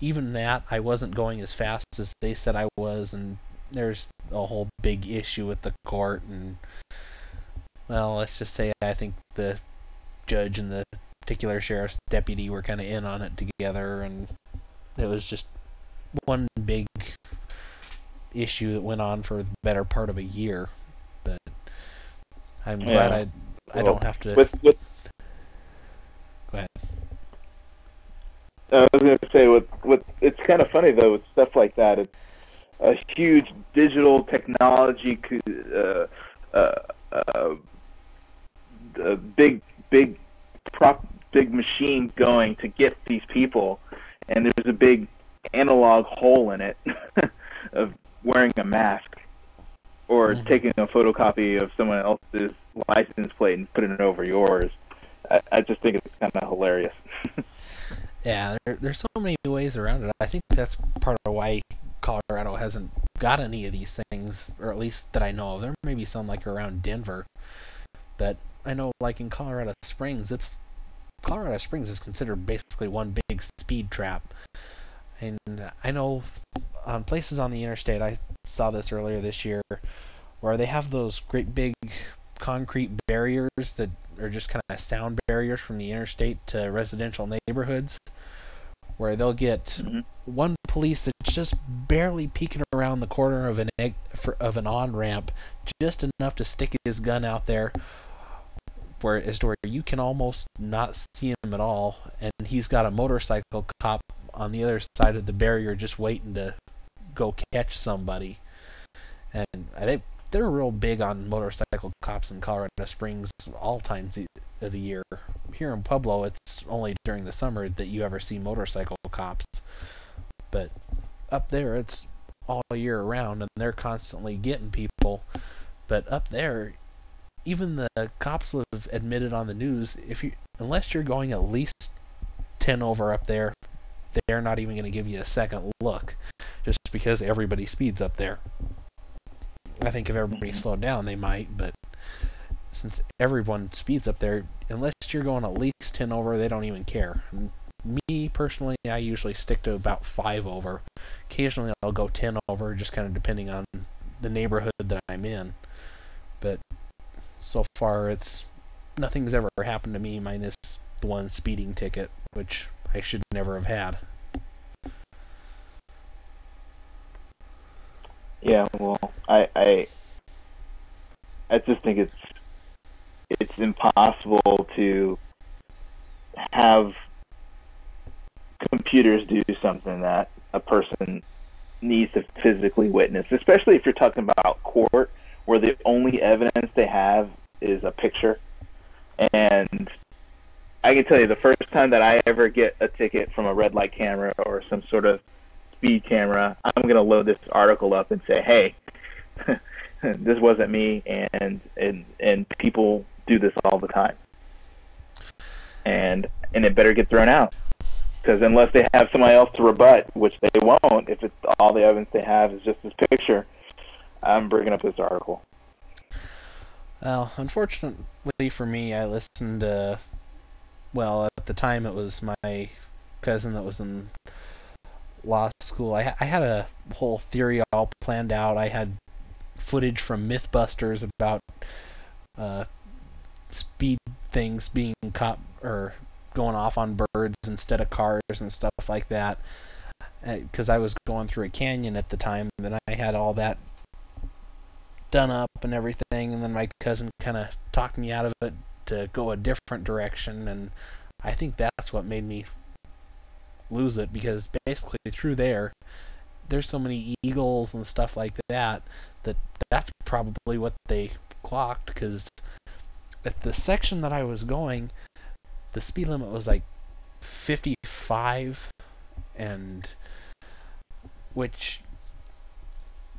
even that I wasn't going as fast as they said I was, and there's a whole big issue with the court and well, let's just say I think the judge and the particular sheriff's deputy were kind of in on it together, and it was just one big issue that went on for the better part of a year. But I'm yeah. glad I I well, don't have to. With, with, Go ahead. I was going to say, with, with it's kind of funny though with stuff like that. It's a huge digital technology, uh, uh, uh, a big big prop big machine going to get these people, and there's a big analog hole in it of wearing a mask or mm-hmm. taking a photocopy of someone else's license plate and putting it over yours. I, I just think it's kind of hilarious. yeah, there, there's so many ways around it. I think that's part of why Colorado hasn't got any of these things, or at least that I know of. There may be some like around Denver, but I know like in Colorado Springs, it's Colorado Springs is considered basically one big speed trap. And I know on places on the interstate, I saw this earlier this year, where they have those great big concrete barriers that are just kind of sound barriers from the interstate to residential neighborhoods, where they'll get hmm one police that's just barely peeking around the corner of an egg, for, of an on ramp, just enough to stick his gun out there, where as to where you can almost not see him at all, and he's got a motorcycle cop on the other side of the barrier just waiting to go catch somebody. And they they're real big on motorcycle cops in Colorado Springs all times of the year. Here in Pueblo, it's only during the summer that you ever see motorcycle cops. But up there, it's all year round, and they're constantly getting people. But up there, even the cops have admitted on the news, if you unless you're going at least 10 over up there, they're not even going to give you a second look, just because everybody speeds up there. I think if everybody Mhm. slowed down, they might, but since everyone speeds up there, unless you're going at least 10 over, they don't even care. And me personally, I usually stick to about 5 over. Occasionally, I'll go 10 over, just kind of depending on the neighborhood that I'm in. But so far, it's nothing's ever happened to me minus the one speeding ticket, which I should never have had. Yeah, well, I, I, I just think it's, it's impossible to have computers do something that a person needs to physically witness, especially if you're talking about court, where the only evidence they have is a picture. And I can tell you, the first time that I ever get a ticket from a red light camera or some sort of speed camera, I'm going to load this article up and say, hey, this wasn't me, and, and and people do this all the time, and and it better get thrown out, because unless they have somebody else to rebut, which they won't, if it's all the evidence they have is just this picture, I'm bringing up this article. Well, unfortunately for me, I listened to. Well, at the time, it was my cousin that was in law school. I, I had a whole theory all planned out. I had footage from MythBusters about uh, speed things being caught or going off on birds instead of cars and stuff like that. Because I was going through a canyon at the time, and I had all that done up and everything, and then my cousin kind of talked me out of it to go a different direction, and I think that's what made me lose it because basically through there there's so many eagles and stuff like that that that's probably what they clocked because at the section that I was going the speed limit was like 55 and which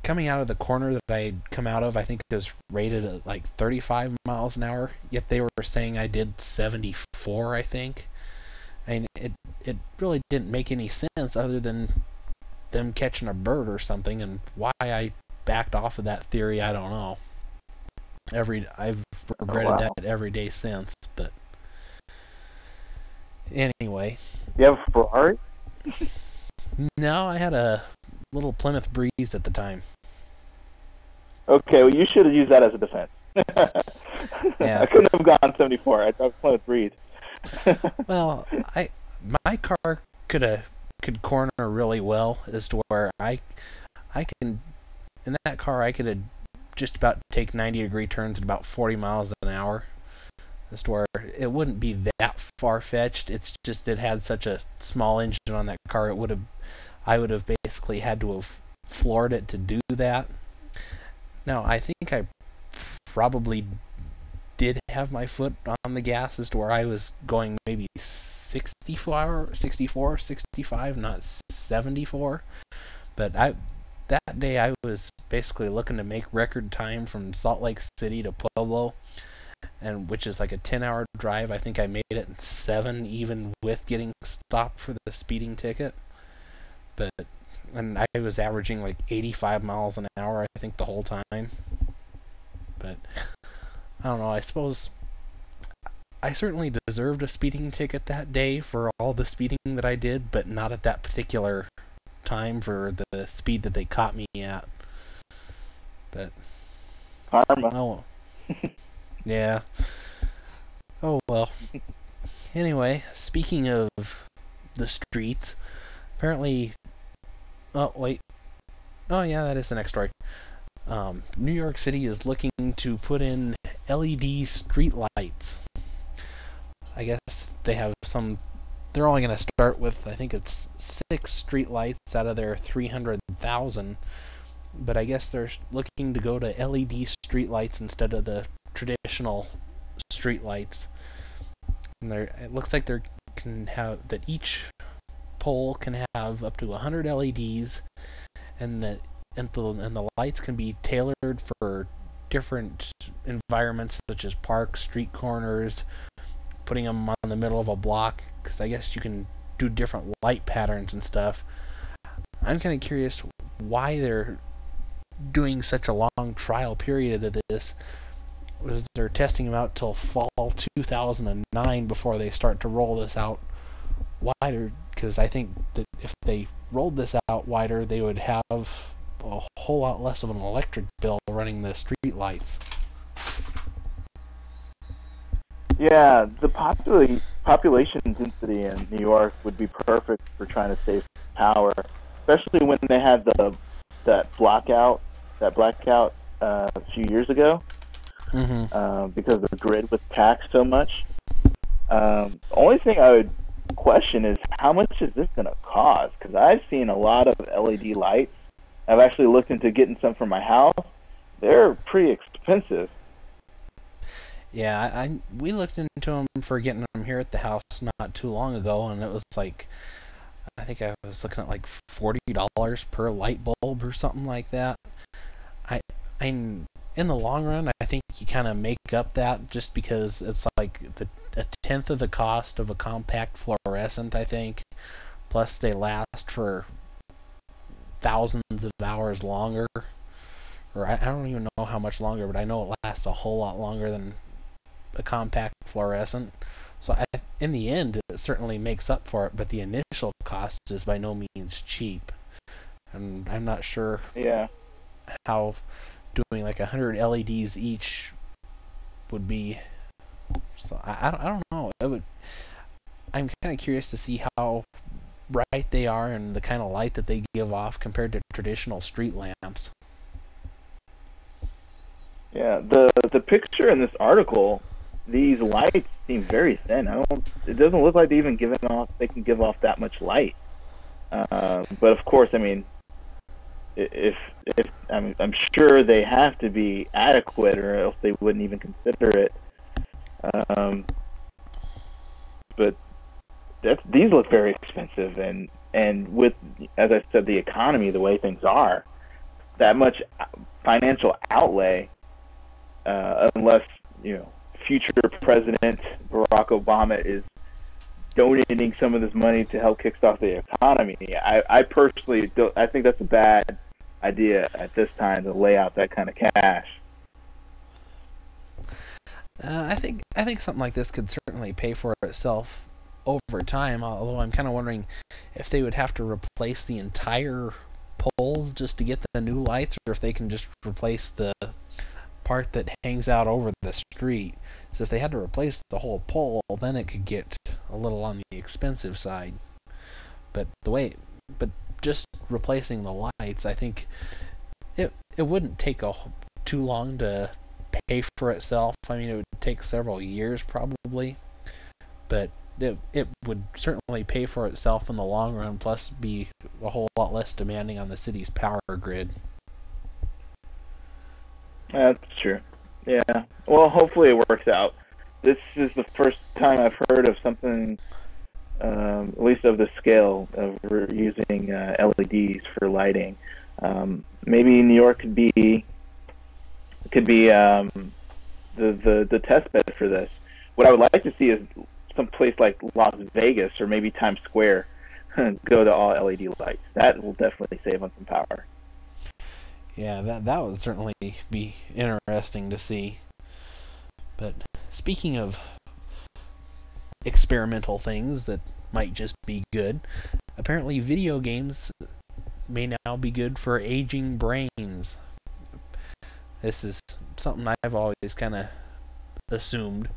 coming out of the corner that I'd come out of I think is rated at like 35 miles an hour yet they were saying I did 74 I think and it it really didn't make any sense other than them catching a bird or something and why I backed off of that theory I don't know. Every I've regretted wow. that every day since, but anyway, You have a Ferrari? no, I had a little Plymouth Breeze at the time. Okay, well, you should have used that as a defense. Yeah. I couldn't have gone 74. I drove Plymouth Breeze. Well, I my car could have could corner really well as to where I I can in that car I could have just about take 90 degree turns at about 40 miles an hour. As to where it wouldn't be that far fetched. It's just it had such a small engine on that car. It would have I would have basically had to have floored it to do that. Now I think I probably did have my foot on the gas as to where I was going maybe 64, 64, 65, not 74. But I that day I was basically looking to make record time from Salt Lake City to Pueblo, and which is like a 10-hour drive. I think I made it in seven, even with getting stopped for the speeding ticket. But and I was averaging like 85 miles an hour, I think, the whole time. But I don't know. I suppose I certainly deserved a speeding ticket that day for all the speeding that I did, but not at that particular time for the speed that they caught me at. But Karma. oh, yeah. Oh well. Anyway, speaking of the streets, apparently. Oh wait. Oh yeah, that is the next story. Um, New York City is looking to put in LED street lights. I guess they have some. They're only going to start with I think it's six street lights out of their 300,000. But I guess they're looking to go to LED street lights instead of the traditional street lights. And they it looks like they can have that each pole can have up to 100 LEDs, and that and the and the lights can be tailored for different environments such as parks, street corners, putting them on the middle of a block because I guess you can do different light patterns and stuff. I'm kind of curious why they're doing such a long trial period of this. Was they're testing them out till fall 2009 before they start to roll this out wider? Because I think that if they rolled this out wider, they would have a whole lot less of an electric bill running the street lights. Yeah, the popula- population density in New York would be perfect for trying to save power, especially when they had the that blackout that blackout uh, a few years ago Mm-hmm. uh, because the grid was taxed so much. Um, the only thing I would question is how much is this going to cost? Because I've seen a lot of LED lights. I've actually looked into getting some for my house. They're pretty expensive. Yeah, I, we looked into them for getting them here at the house not too long ago, and it was like I think I was looking at like forty dollars per light bulb or something like that. I I in the long run, I think you kind of make up that just because it's like the a tenth of the cost of a compact fluorescent, I think. Plus, they last for thousands of hours longer. Or I, I don't even know how much longer, but I know it lasts a whole lot longer than a compact fluorescent. So I, in the end, it certainly makes up for it, but the initial cost is by no means cheap. And I'm not sure Yeah. how doing like 100 LEDs each would be. So I, I, don't, I don't know. It would. I'm kind of curious to see how bright they are and the kind of light that they give off compared to traditional street lamps. Yeah. The the picture in this article, these lights seem very thin. I don't. It doesn't look like they even giving off. They can give off that much light. Um, but of course, I mean, if if I'm I'm sure they have to be adequate, or else they wouldn't even consider it. Um, but that, these look very expensive, and and with as I said, the economy, the way things are, that much financial outlay, uh, unless you know future President Barack Obama is donating some of this money to help kickstart the economy. I, I personally don't. I think that's a bad idea at this time to lay out that kind of cash. Uh, I think I think something like this could certainly pay for itself over time. Although I'm kind of wondering if they would have to replace the entire pole just to get the new lights, or if they can just replace the part that hangs out over the street. So if they had to replace the whole pole, then it could get a little on the expensive side. But the way, but just replacing the lights, I think it it wouldn't take a too long to pay for itself. I mean, it would take several years probably, but it it would certainly pay for itself in the long run. Plus, be a whole lot less demanding on the city's power grid. That's true. Yeah. Well, hopefully it works out. This is the first time I've heard of something, um, at least of the scale of using uh, LEDs for lighting. Um, maybe New York could be could be um, the, the the test bed for this. What I would like to see is some place like Las Vegas or maybe Times Square go to all LED lights. That will definitely save on some power. Yeah, that that would certainly be interesting to see. But speaking of experimental things that might just be good. Apparently, video games may now be good for aging brains. This is something I've always kind of assumed,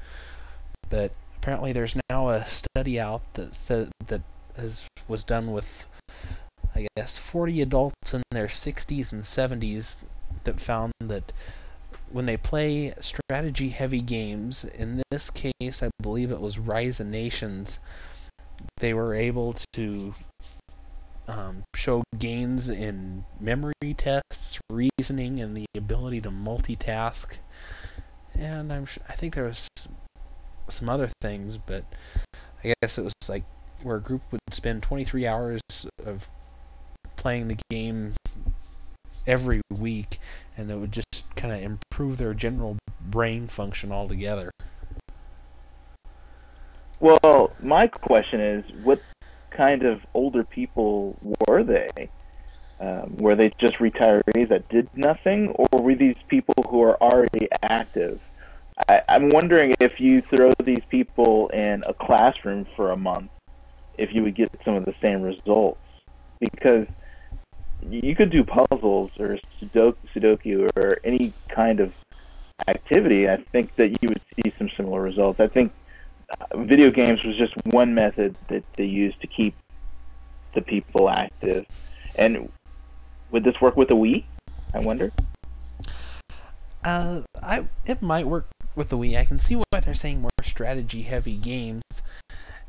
but apparently there's now a study out that said that has was done with I guess 40 adults in their 60s and 70s that found that when they play strategy heavy games, in this case I believe it was Rise of Nations, they were able to um, show gains in memory tests, reasoning, and the ability to multitask. And I'm I think there was some other things, but I guess it was like where a group would spend 23 hours of playing the game every week, and it would just kind of improve their general brain function altogether. Well, my question is, what kind of older people were they? Um, were they just retirees that did nothing, or were these people who are already active? I, I'm wondering if you throw these people in a classroom for a month, if you would get some of the same results. Because you could do puzzles or Sudoku, Sudoku or any kind of activity. I think that you would see some similar results. I think video games was just one method that they used to keep the people active. And would this work with a Wii? I wonder. Uh, I it might work with the Wii. I can see why they're saying more strategy-heavy games,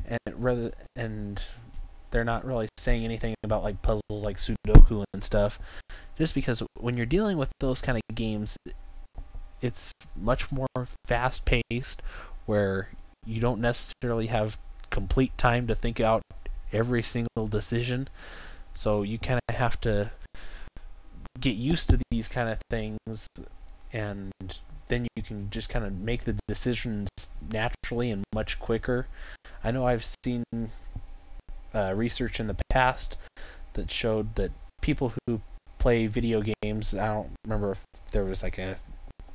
and rather and they're not really saying anything about like puzzles like Sudoku and stuff. Just because when you're dealing with those kind of games, it's much more fast-paced, where you don't necessarily have complete time to think out every single decision. So you kind of have to get used to these kind of things and then you can just kind of make the decisions naturally and much quicker. I know I've seen uh, research in the past that showed that people who play video games, I don't remember if there was like a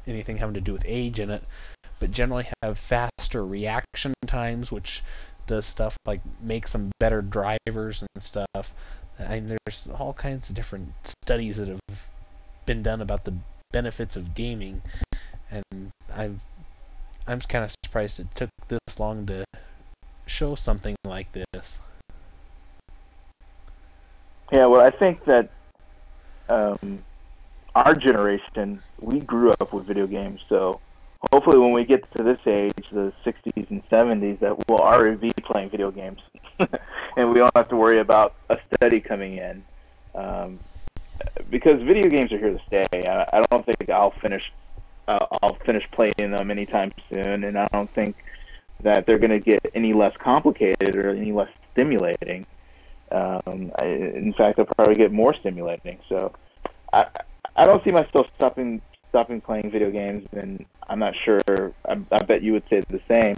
anything having to do with age in it, but generally have faster reaction times, which does stuff like makes them better drivers and stuff. I mean, there's all kinds of different studies that have been done about the benefits of gaming, and I'm I'm kind of surprised it took this long to show something like this. Yeah, well, I think that um, our generation we grew up with video games, so hopefully when we get to this age, the 60s and 70s, that we'll already be playing video games, and we don't have to worry about a study coming in. Um, because video games are here to stay. I, I don't think I'll finish uh, I'll finish playing them anytime soon, and I don't think that they're going to get any less complicated or any less stimulating. Um, I, in fact, they'll probably get more stimulating. So I I don't see myself stopping stopping playing video games, and I'm not sure. I, I bet you would say the same.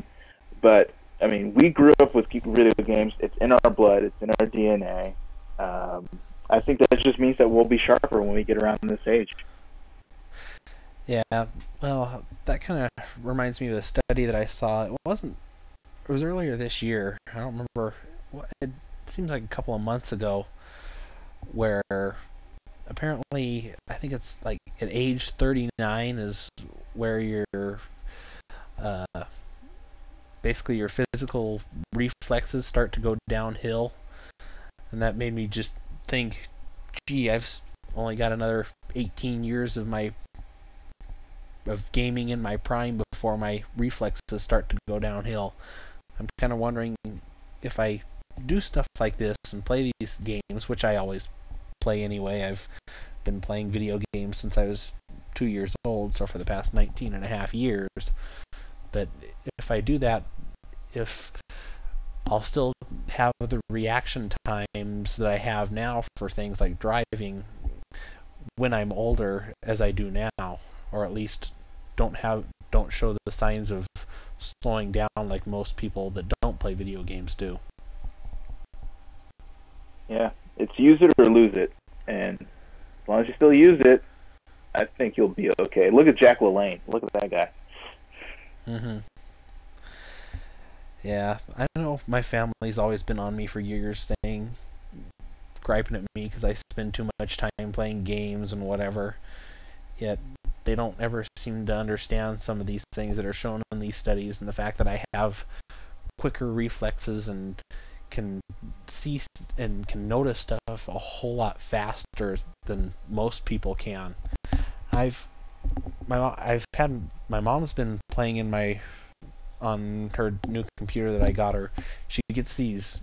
But I mean, we grew up with video games. It's in our blood. It's in our DNA. Um, I think that just means that we'll be sharper when we get around this age. Yeah, well, that kind of reminds me of a study that I saw. It wasn't. It was earlier this year. I don't remember. It seems like a couple of months ago, where apparently I think it's like at age 39 is where your uh, basically your physical reflexes start to go downhill, and that made me just think, gee, I've only got another 18 years of my of gaming in my prime before my reflexes start to go downhill. I'm kind of wondering if I do stuff like this and play these games, which I always play anyway. I've been playing video games since I was two years old, so for the past 19 and a half years. But if I do that, if I'll still have the reaction times that I have now for things like driving when I'm older as I do now, or at least don't have don't show the signs of slowing down like most people that don't play video games do. Yeah, it's use it or lose it, and as long as you still use it, I think you'll be okay. Look at Jack LaLanne. Look at that guy. Mhm. Yeah, I know my family's always been on me for years, saying, griping at me because I spend too much time playing games and whatever. Yet they don't ever seem to understand some of these things that are shown in these studies and the fact that I have quicker reflexes and can see and can notice stuff a whole lot faster than most people can. I've my I've had my mom's been playing in my on her new computer that I got her. She gets these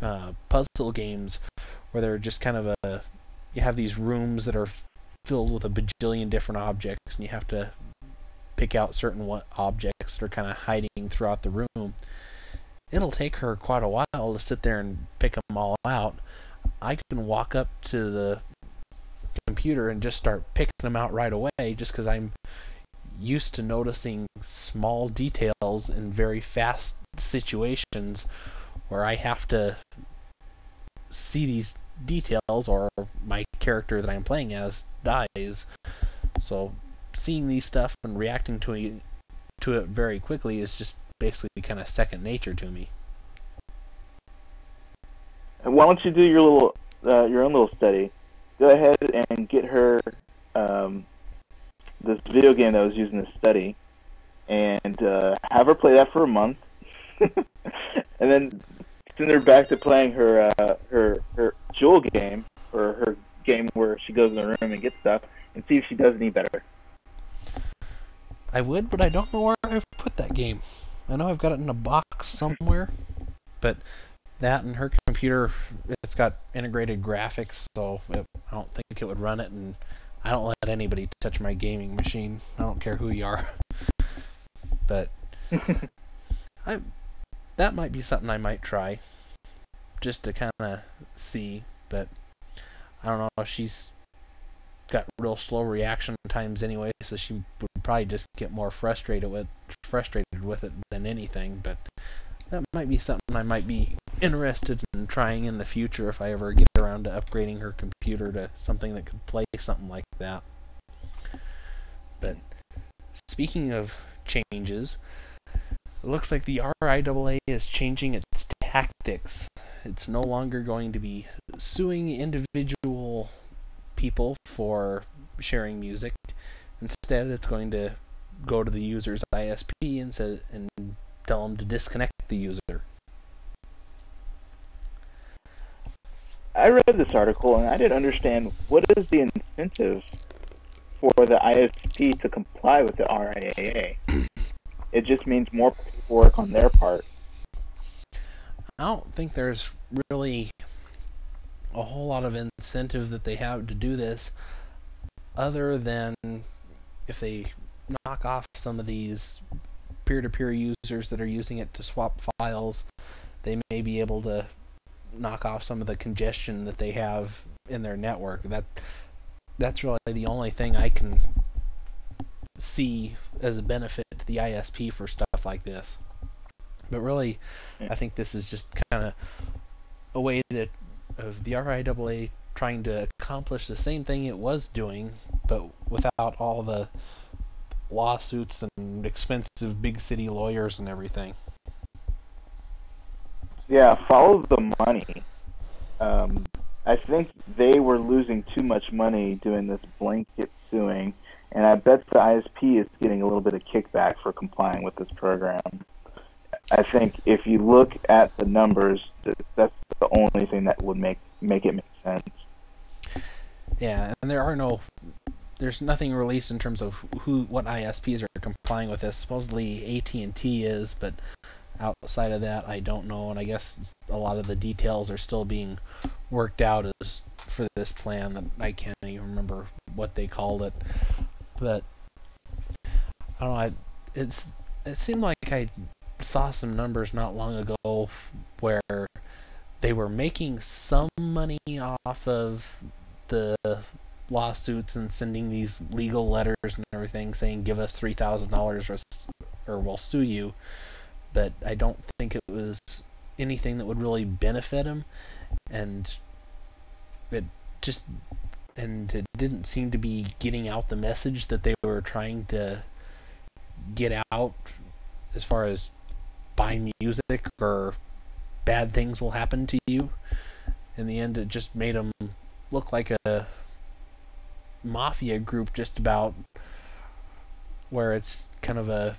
uh, puzzle games where they're just kind of a you have these rooms that are filled with a bajillion different objects and you have to pick out certain what objects that are kind of hiding throughout the room it'll take her quite a while to sit there and pick them all out. I can walk up to the computer and just start picking them out right away just because I'm used to noticing small details in very fast situations where I have to see these details or my character that I'm playing as dies. So seeing these stuff and reacting to it, to it very quickly is just basically kind of second nature to me. Why don't you do your little uh, your own little study? Go ahead and get her um, this video game that I was using to study, and uh, have her play that for a month, and then send her back to playing her uh, her her jewel game or her game where she goes in the room and gets stuff, and see if she does any better. I would, but I don't know where I've put that game. I know I've got it in a box somewhere, but that and her computer, it's got integrated graphics, so it, I don't think it would run it. And I don't let anybody touch my gaming machine. I don't care who you are. but I, that might be something I might try, just to kind of see. But I don't know. She's got real slow reaction times anyway, so she would probably just get more frustrated with frustrated with it than anything. But that might be something I might be interested in trying in the future if I ever get around to upgrading her computer to something that could play something like that. But speaking of changes, it looks like the RIAA is changing its tactics. It's no longer going to be suing individual people for sharing music. Instead, it's going to go to the user's ISP and say, and tell them to disconnect the user. I read this article and I didn't understand what is the incentive for the ISP to comply with the RIAA. it just means more work on their part. I don't think there's really a whole lot of incentive that they have to do this other than if they knock off some of these peer-to-peer users that are using it to swap files they may be able to knock off some of the congestion that they have in their network. That that's really the only thing I can see as a benefit to the ISP for stuff like this. But really I think this is just kind of a way to of the RIAA trying to accomplish the same thing it was doing, but without all the lawsuits and expensive big city lawyers and everything. Yeah, follow the money. Um, I think they were losing too much money doing this blanket suing, and I bet the ISP is getting a little bit of kickback for complying with this program. I think if you look at the numbers, that's the only thing that would make make it make sense. Yeah, and there are no, there's nothing released in terms of who, what ISPs are complying with this. Supposedly AT&T is, but outside of that, I don't know. And I guess a lot of the details are still being worked out as for this plan that I can't even remember what they called it. But I don't know. I, it's it seemed like I saw some numbers not long ago where they were making some money off of the lawsuits and sending these legal letters and everything saying give us three thousand dollars or or we'll sue you. But I don't think it was anything that would really benefit them and it just and it didn't seem to be getting out the message that they were trying to get out as far as buy music or bad things will happen to you. In the end, it just made them look like a mafia group, just about where it's kind of a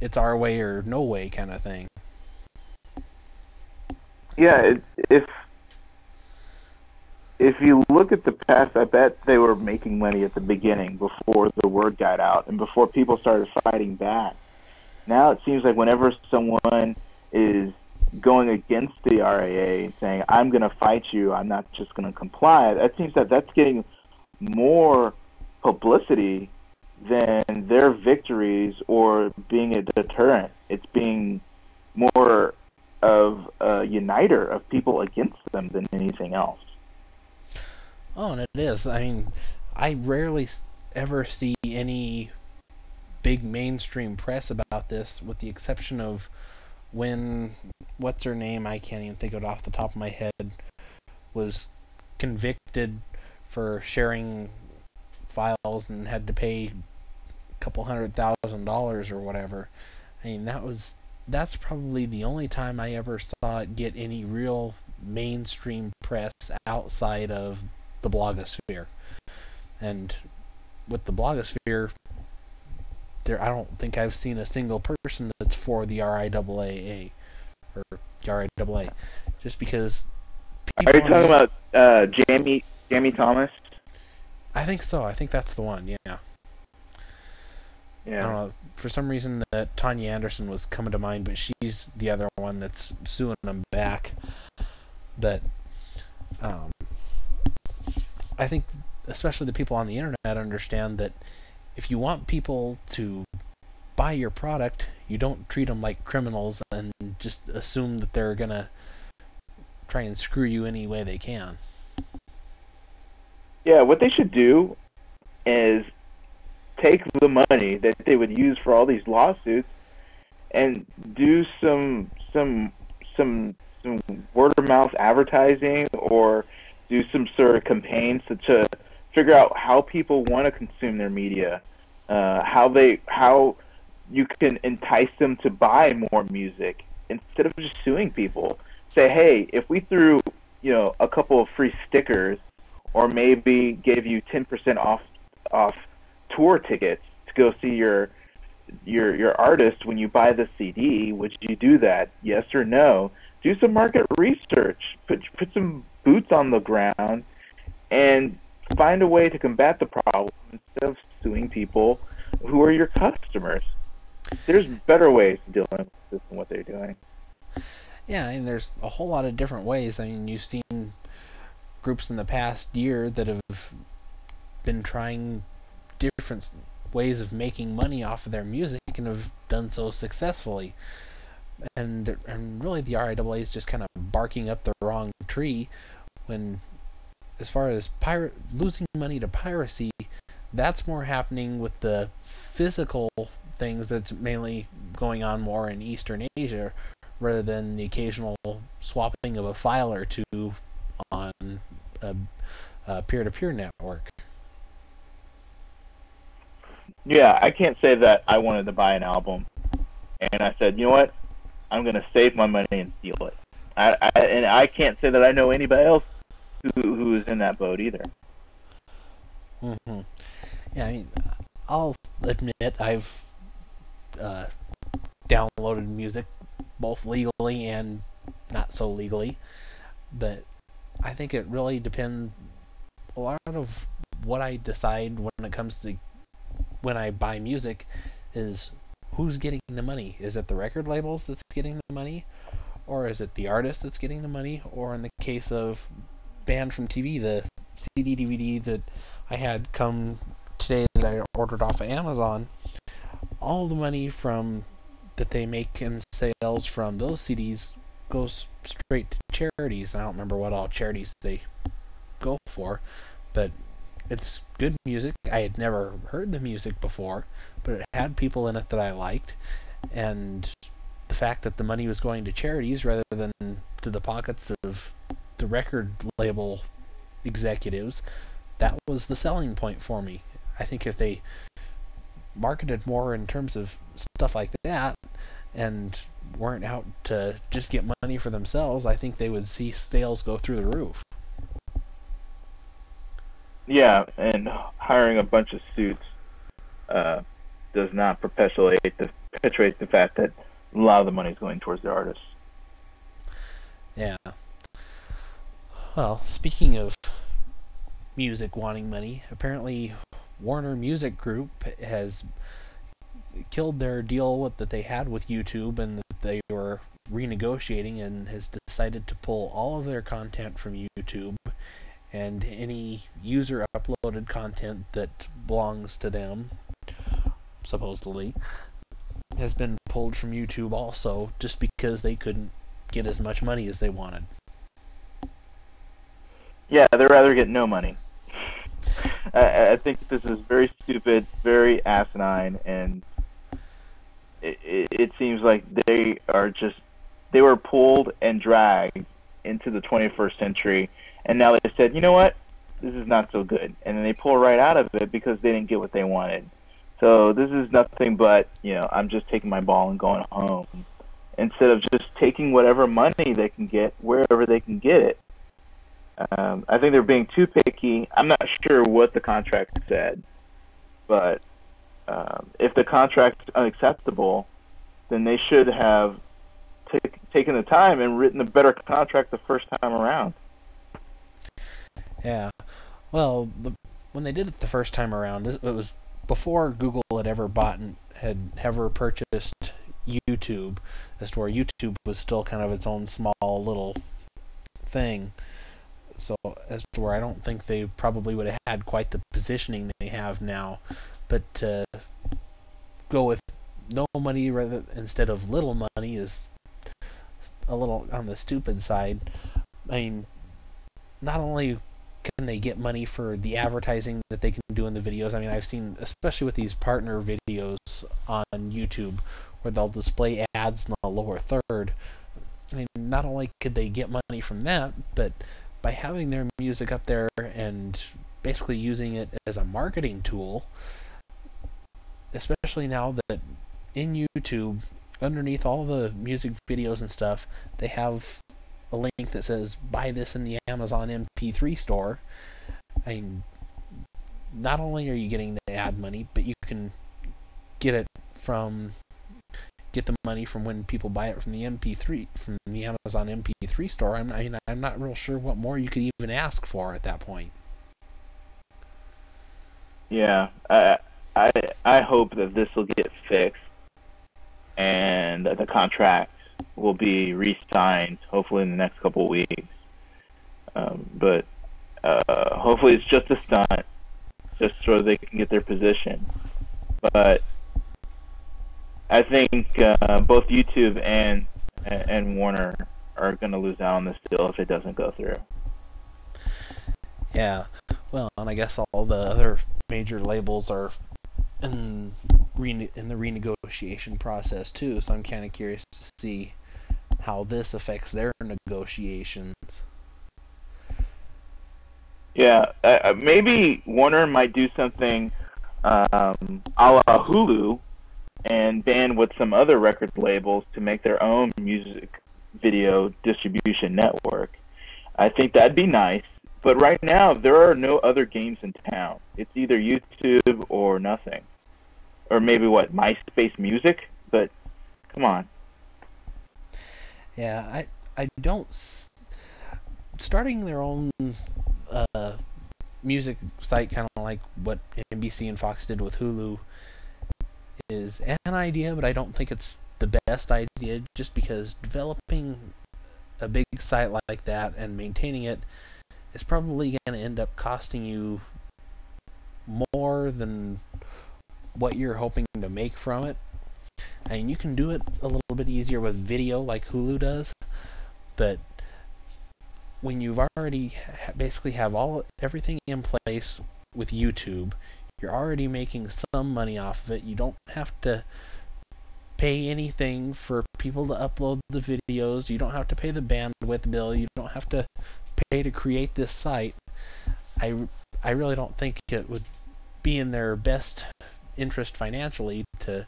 it's our way or no way kind of thing. Yeah, if if you look at the past, I bet they were making money at the beginning before the word got out and before people started fighting back. Now it seems like whenever someone is going against the RIAA and saying, I'm going to fight you, I'm not just going to comply, it seems that that's getting more publicity than their victories or being a deterrent. It's being more of a uniter of people against them than anything else. Oh, and it is. I mean, I rarely ever see any big mainstream press about this, with the exception of when what's her name? I can't even think of it off the top of my head. Was convicted for sharing files and had to pay a couple hundred thousand dollars or whatever. I mean, that was that's probably the only time I ever saw it get any real mainstream press outside of the blogosphere. And with the blogosphere, there I don't think I've seen a single person that's for the RIAA or RIAA, just because. Are you talking about uh, Jammie Jammie Thomas? I think so. I think that's the one. Yeah. Yeah. I don't know, for some reason, that Tanya Andersen was coming to mind, but she's the other one that's suing them back. But um, I think, especially the people on the internet, understand that if you want people to buy your product, you don't treat them like criminals and just assume that they're gonna try and screw you any way they can. Yeah, what they should do is take the money that they would use for all these lawsuits and do some some some some word of mouth advertising or do some sort of campaign to, to figure out how people want to consume their media, uh, how they how you can entice them to buy more music instead of just suing people. Say, hey, if we threw you know a couple of free stickers, or maybe gave you 10% off off tour tickets to go see your your your artist when you buy the CD, would you do that? Yes or no? Do some market research. Put put some boots on the ground and find a way to combat the problem instead of suing people who are your customers. There's better ways to deal with this than what they're doing. Yeah, and there's a whole lot of different ways. I mean, you've seen groups in the past year that have been trying different ways of making money off of their music and have done so successfully. And and really the RIAA is just kind of barking up the wrong tree when as far as losing money to piracy, that's more happening with the physical things that's mainly going on more in Eastern Asia rather than the occasional swapping of a file or two on a, a peer-to-peer network. Yeah, I can't say that I wanted to buy an album, and I said, you know what, I'm going to save my money and steal it. I, I, and I can't say that I know anybody else who who is in that boat either. Mm-hmm. Yeah, I mean, I'll admit I've uh, downloaded music both legally and not so legally, but I think it really depends a lot of what I decide when it comes to when I buy music is who's getting the money? Is it the record labels that's getting the money? Or is it the artist that's getting the money? Or in the case of Banned from TV, the CD DVD that I had come today that I ordered off of Amazon, all the money from that they make in sales from those CDs goes straight to charities. I don't remember what all charities they go for, but it's good music. I had never heard the music before, but it had people in it that I liked, and the fact that the money was going to charities rather than to the pockets of the record label executives, that was the selling point for me. I think if they marketed more in terms of stuff like that and weren't out to just get money for themselves, I think they would see sales go through the roof. Yeah, and hiring a bunch of suits uh, does not perpetuate the perpetuate the fact that a lot of the money is going towards the artists. Yeah. Well, speaking of music wanting money, apparently Warner Music Group has killed their deal that they had with YouTube and they were renegotiating and has decided to pull all of their content from YouTube and any user uploaded content that belongs to them supposedly has been pulled from YouTube also just because they couldn't get as much money as they wanted. Yeah, they'd rather get no money. I, I think this is very stupid, very asinine, and it, it, it seems like they are just they were pulled and dragged into the 21st century, and now they said, you know what, this is not so good, and then they pull right out of it because they didn't get what they wanted. So this is nothing but, you know, I'm just taking my ball and going home instead of just taking whatever money they can get wherever they can get it. Um, I think they're being too picky. I'm not sure what the contract said, but um, if the contract is unacceptable, then they should have t- taken the time and written a better contract the first time around. Yeah. Well, the, when they did it the first time around, it was before Google had ever bought and had ever purchased YouTube, as to where YouTube was still kind of its own small little thing. So as to where I don't think they probably would have had quite the positioning they have now, but to go with no money rather instead of little money is a little on the stupid side. I mean, not only can they get money for the advertising that they can do in the videos. I mean, I've seen, especially with these partner videos on YouTube, where they'll display ads in the lower third. I mean, not only could they get money from that, but by having their music up there and basically using it as a marketing tool, especially now that in YouTube, underneath all the music videos and stuff, they have a link that says buy this in the Amazon MP3 store. I mean, not only are you getting the ad money, but you can get it from get the money from when people buy it from the MP3 from the Amazon MP3 store. I'm I mean, I'm not real sure what more you could even ask for at that point. Yeah, I I I hope that this will get fixed and that the contract will be re-signed hopefully in the next couple of weeks. Um, but uh, hopefully it's just a stunt, just so they can get their position. But I think uh, both YouTube and and Warner are going to lose out on this deal if it doesn't go through. Yeah, well, and I guess all the other major labels are in rene- in the renegotiation process too. So I'm kind of curious to see how this affects their negotiations. Yeah, uh, uh, maybe Warner might do something um, a la Hulu and band with some other record labels to make their own music video distribution network. I think that'd be nice. But right now, there are no other games in town. It's either YouTube or nothing. Or maybe, what, MySpace Music? But, come on. Yeah, I I don't starting their own uh, music site, kind of like what NBC and Fox did with Hulu, is an idea, but I don't think it's the best idea. Just because developing a big site like that and maintaining it is probably going to end up costing you more than what you're hoping to make from it. And you can do it a little bit easier with video like Hulu does, but when you've already basically have all everything in place with YouTube, you're already making some money off of it. You don't have to pay anything for people to upload the videos. You don't have to pay the bandwidth bill. You don't have to pay to create this site. I, I really don't think it would be in their best interest financially to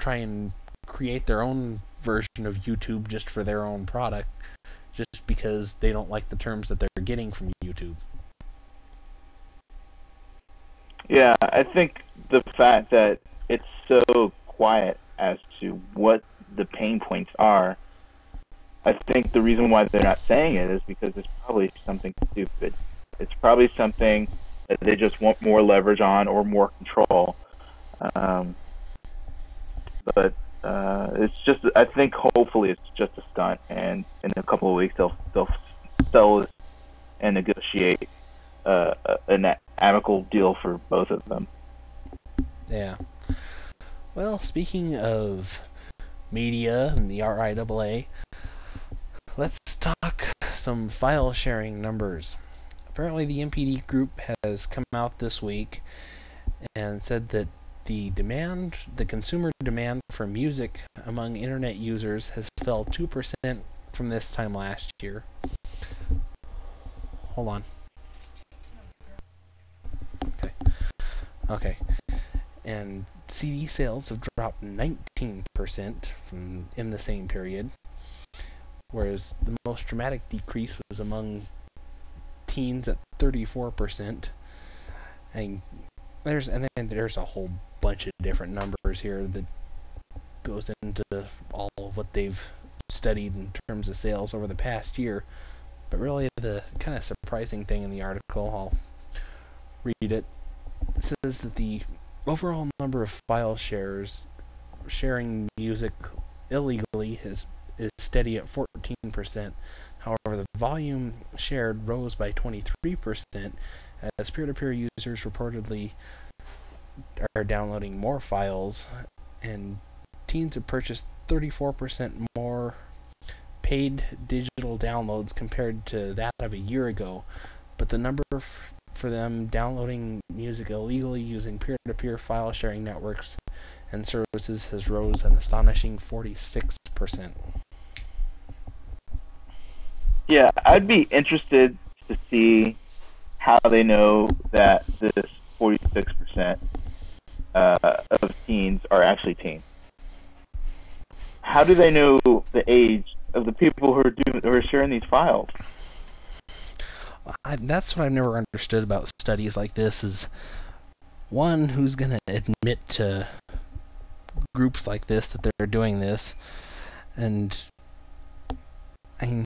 try and create their own version of YouTube just for their own product, just because they don't like the terms that they're getting from YouTube. Yeah, I think the fact that it's so quiet as to what the pain points are, I think the reason why they're not saying it is because it's probably something stupid. It's probably something that they just want more leverage on or more control. Um, but uh, it's just, I think hopefully it's just a stunt, and in a couple of weeks they'll they'll sell and negotiate uh, an amicable deal for both of them. Yeah. Well, speaking of media and the RIAA, let's talk some file sharing numbers. Apparently, the NPD group has come out this week and said that the demand, the consumer demand for music among internet users has fell 2% from this time last year. Hold on. Okay. Okay. And CD sales have dropped 19% from in the same period, whereas the most dramatic decrease was among teens at 34%. And there's and then there's a whole bunch of different numbers here that goes into all of what they've studied in terms of sales over the past year. But really, the kind of surprising thing in the article, I'll read it. It says that the overall number of file shares sharing music illegally is is steady at 14%. However, the volume shared rose by 23% as peer-to-peer users reportedly are downloading more files and teens have purchased 34% more paid digital downloads compared to that of a year ago. But the number for them downloading music illegally using peer-to-peer file sharing networks and services has rose an astonishing 46%. Yeah, I'd be interested to see how they know that this 46% uh, of teens are actually teens. How do they know the age of the people who are doing, who are sharing these files? I, that's what I've never understood about studies like this is one who's going to admit to groups like this that they're doing this? And I mean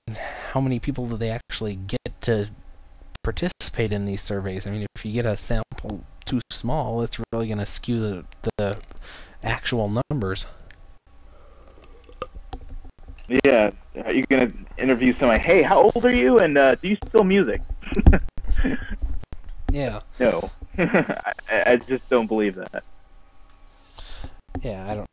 how many people do they actually get to participate in these surveys? I mean if you get a sample too small it's really going to skew the, the actual numbers yeah you're to interview somebody hey how old are you and uh, do you still music yeah no I, I just don't believe that yeah, I don't,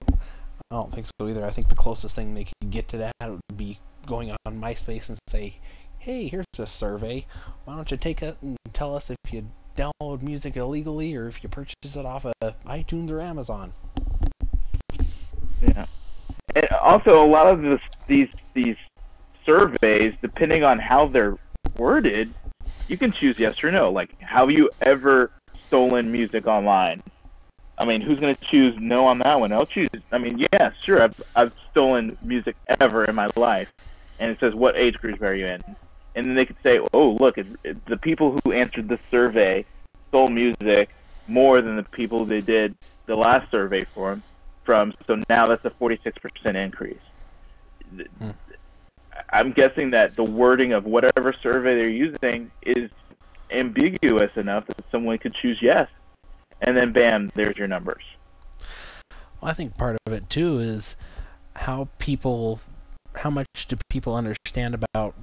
I don't think so either. I think the closest thing they could get to that would be going on MySpace and say, "Hey, here's a survey. Why don't you take it and tell us if you download music illegally or if you purchase it off of iTunes or Amazon?" Yeah. And also, a lot of this, these these surveys, depending on how they're worded, you can choose yes or no. Like, have you ever stolen music online? I mean, who's going to choose no on that one? I'll choose. I mean, yeah, sure. I've I've stolen music ever in my life, and it says what age group are you in, and then they could say, oh, look, it, it, the people who answered the survey stole music more than the people they did the last survey for from. So now that's a 46% increase. Hmm. I'm guessing that the wording of whatever survey they're using is ambiguous enough that someone could choose yes and then bam, there's your numbers. Well, I think part of it too is how people, how much do people understand about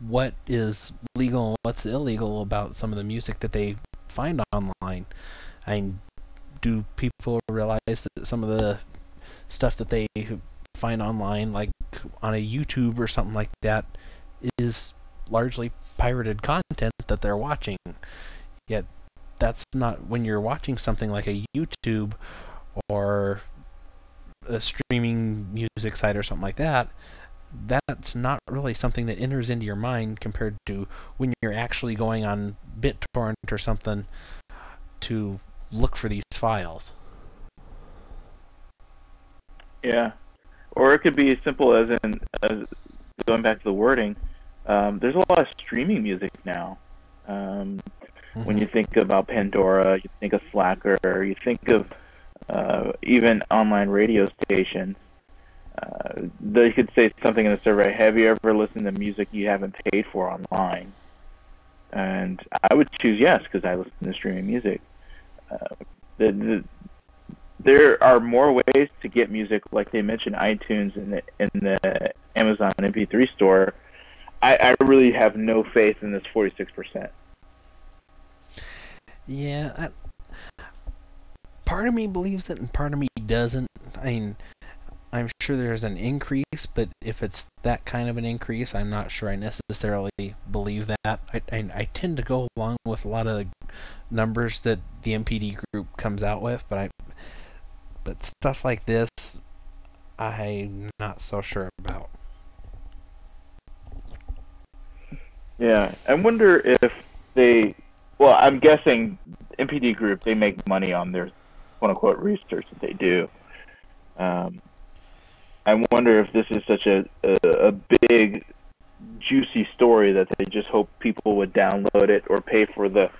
what is legal and what's illegal about some of the music that they find online. I mean, do people realize that some of the stuff that they find online, like on a YouTube or something like that, is largely pirated content that they're watching? Yet that's not when you're watching something like a YouTube or a streaming music site or something like that. That's not really something that enters into your mind compared to when you're actually going on BitTorrent or something to look for these files. Yeah, or it could be as simple as in as going back to the wording. Um, there's a lot of streaming music now. Um, Mm-hmm. When you think about Pandora, you think of Slacker, you think of uh, even online radio stations. Uh, they could say something in the survey, have you ever listened to music you haven't paid for online? And I would choose yes because I listen to streaming music. The, the, there are more ways to get music, like they mentioned iTunes and the, in the Amazon MP3 store. I, I really have no faith in this 46%. Yeah, I, part of me believes it and part of me doesn't. I mean, I'm sure there's an increase, but if it's that kind of an increase, I'm not sure I necessarily believe that. I, I, I tend to go along with a lot of the numbers that the NPD group comes out with, but I but stuff like this, I'm not so sure about. Yeah, I wonder if they. Well, I'm guessing NPD Group they make money on their quote unquote research that they do. Um, I wonder if this is such a, a a big juicy story that they just hope people would download it or pay for the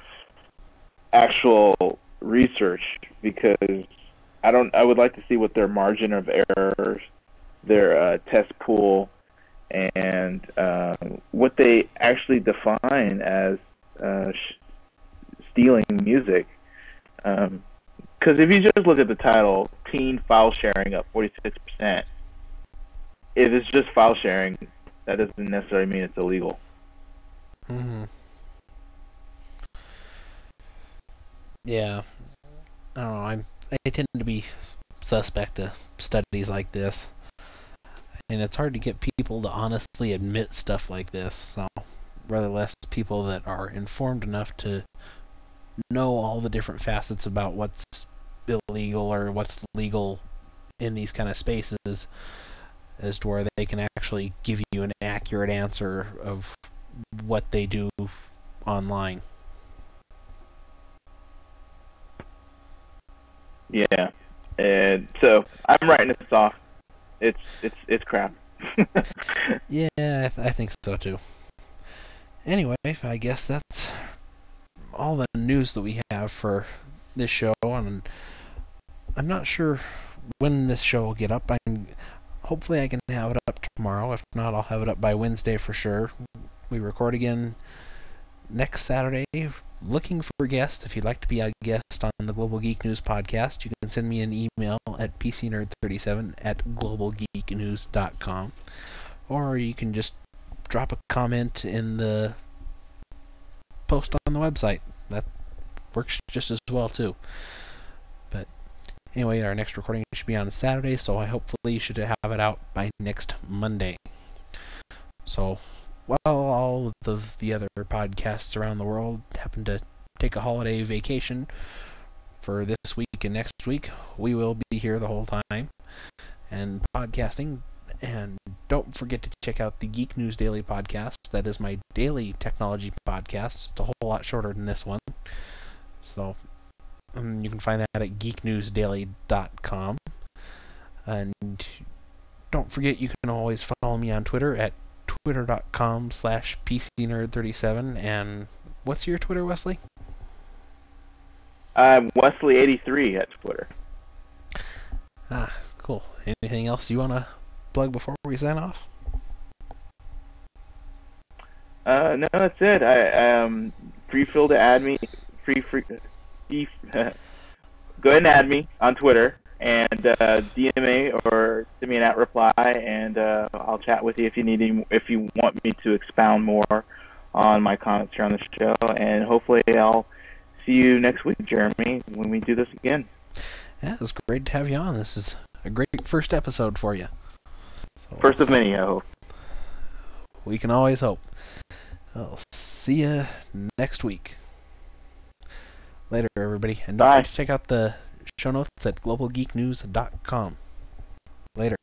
actual research because I don't. I would like to see what their margin of errors, their uh, test pool, and uh, what they actually define as uh, sh- stealing music. Because um, if you just look at the title, teen file sharing up 46%, if it's just file sharing, that doesn't necessarily mean it's illegal. Mm-hmm. Yeah, I don't know. I'm I tend to be suspect to studies like this, and it's hard to get people to honestly admit stuff like this. So, rather less people that are informed enough to know all the different facets about what's illegal or what's legal in these kind of spaces as to where they can actually give you an accurate answer of what they do online. Yeah. And so I'm writing this off. It's it's it's crap. yeah, I, th- I think so too. Anyway, I guess that's all the news that we have for this show, and I'm not sure when this show will get up. I'm hopefully I can have it up tomorrow. If not, I'll have it up by Wednesday for sure. We record again next Saturday. Looking for guests. If you'd like to be a guest on the Global Geek News podcast, you can send me an email at pcnerd37 at globalgeeknews.com. Or you can just drop a comment in the post on the website. That works just as well too. Anyway, our next recording should be on Saturday, so I hopefully should have it out by next Monday. So while all of the other podcasts around the world happen to take a holiday vacation for this week and next week, we will be here the whole time and podcasting. And don't forget to check out the Geek News Daily podcast. That is my daily technology podcast. It's a whole lot shorter than this one. So um, you can find that at geeknewsdaily.com. And don't forget you can always follow me on Twitter at twitter.com slash pcnerd37. And what's your Twitter, Wesley? I'm Wesley83 at Twitter. Ah, cool. Anything else you want to plug before we sign off? Uh, no, that's it. I um, free feel to add me. Free free. go ahead and add me on Twitter and uh, DM me or send me an at reply, and uh, I'll chat with you if you need any, if you want me to expound more on my comments here on the show. And hopefully, I'll see you next week, Jeremy, when we do this again. Yeah, it's great to have you on. This is a great first episode for you. So, first of many, I hope. We can always hope. I'll see you next week. Later, everybody. And don't Bye. forget to check out the show notes at globalgeeknews.com. Later.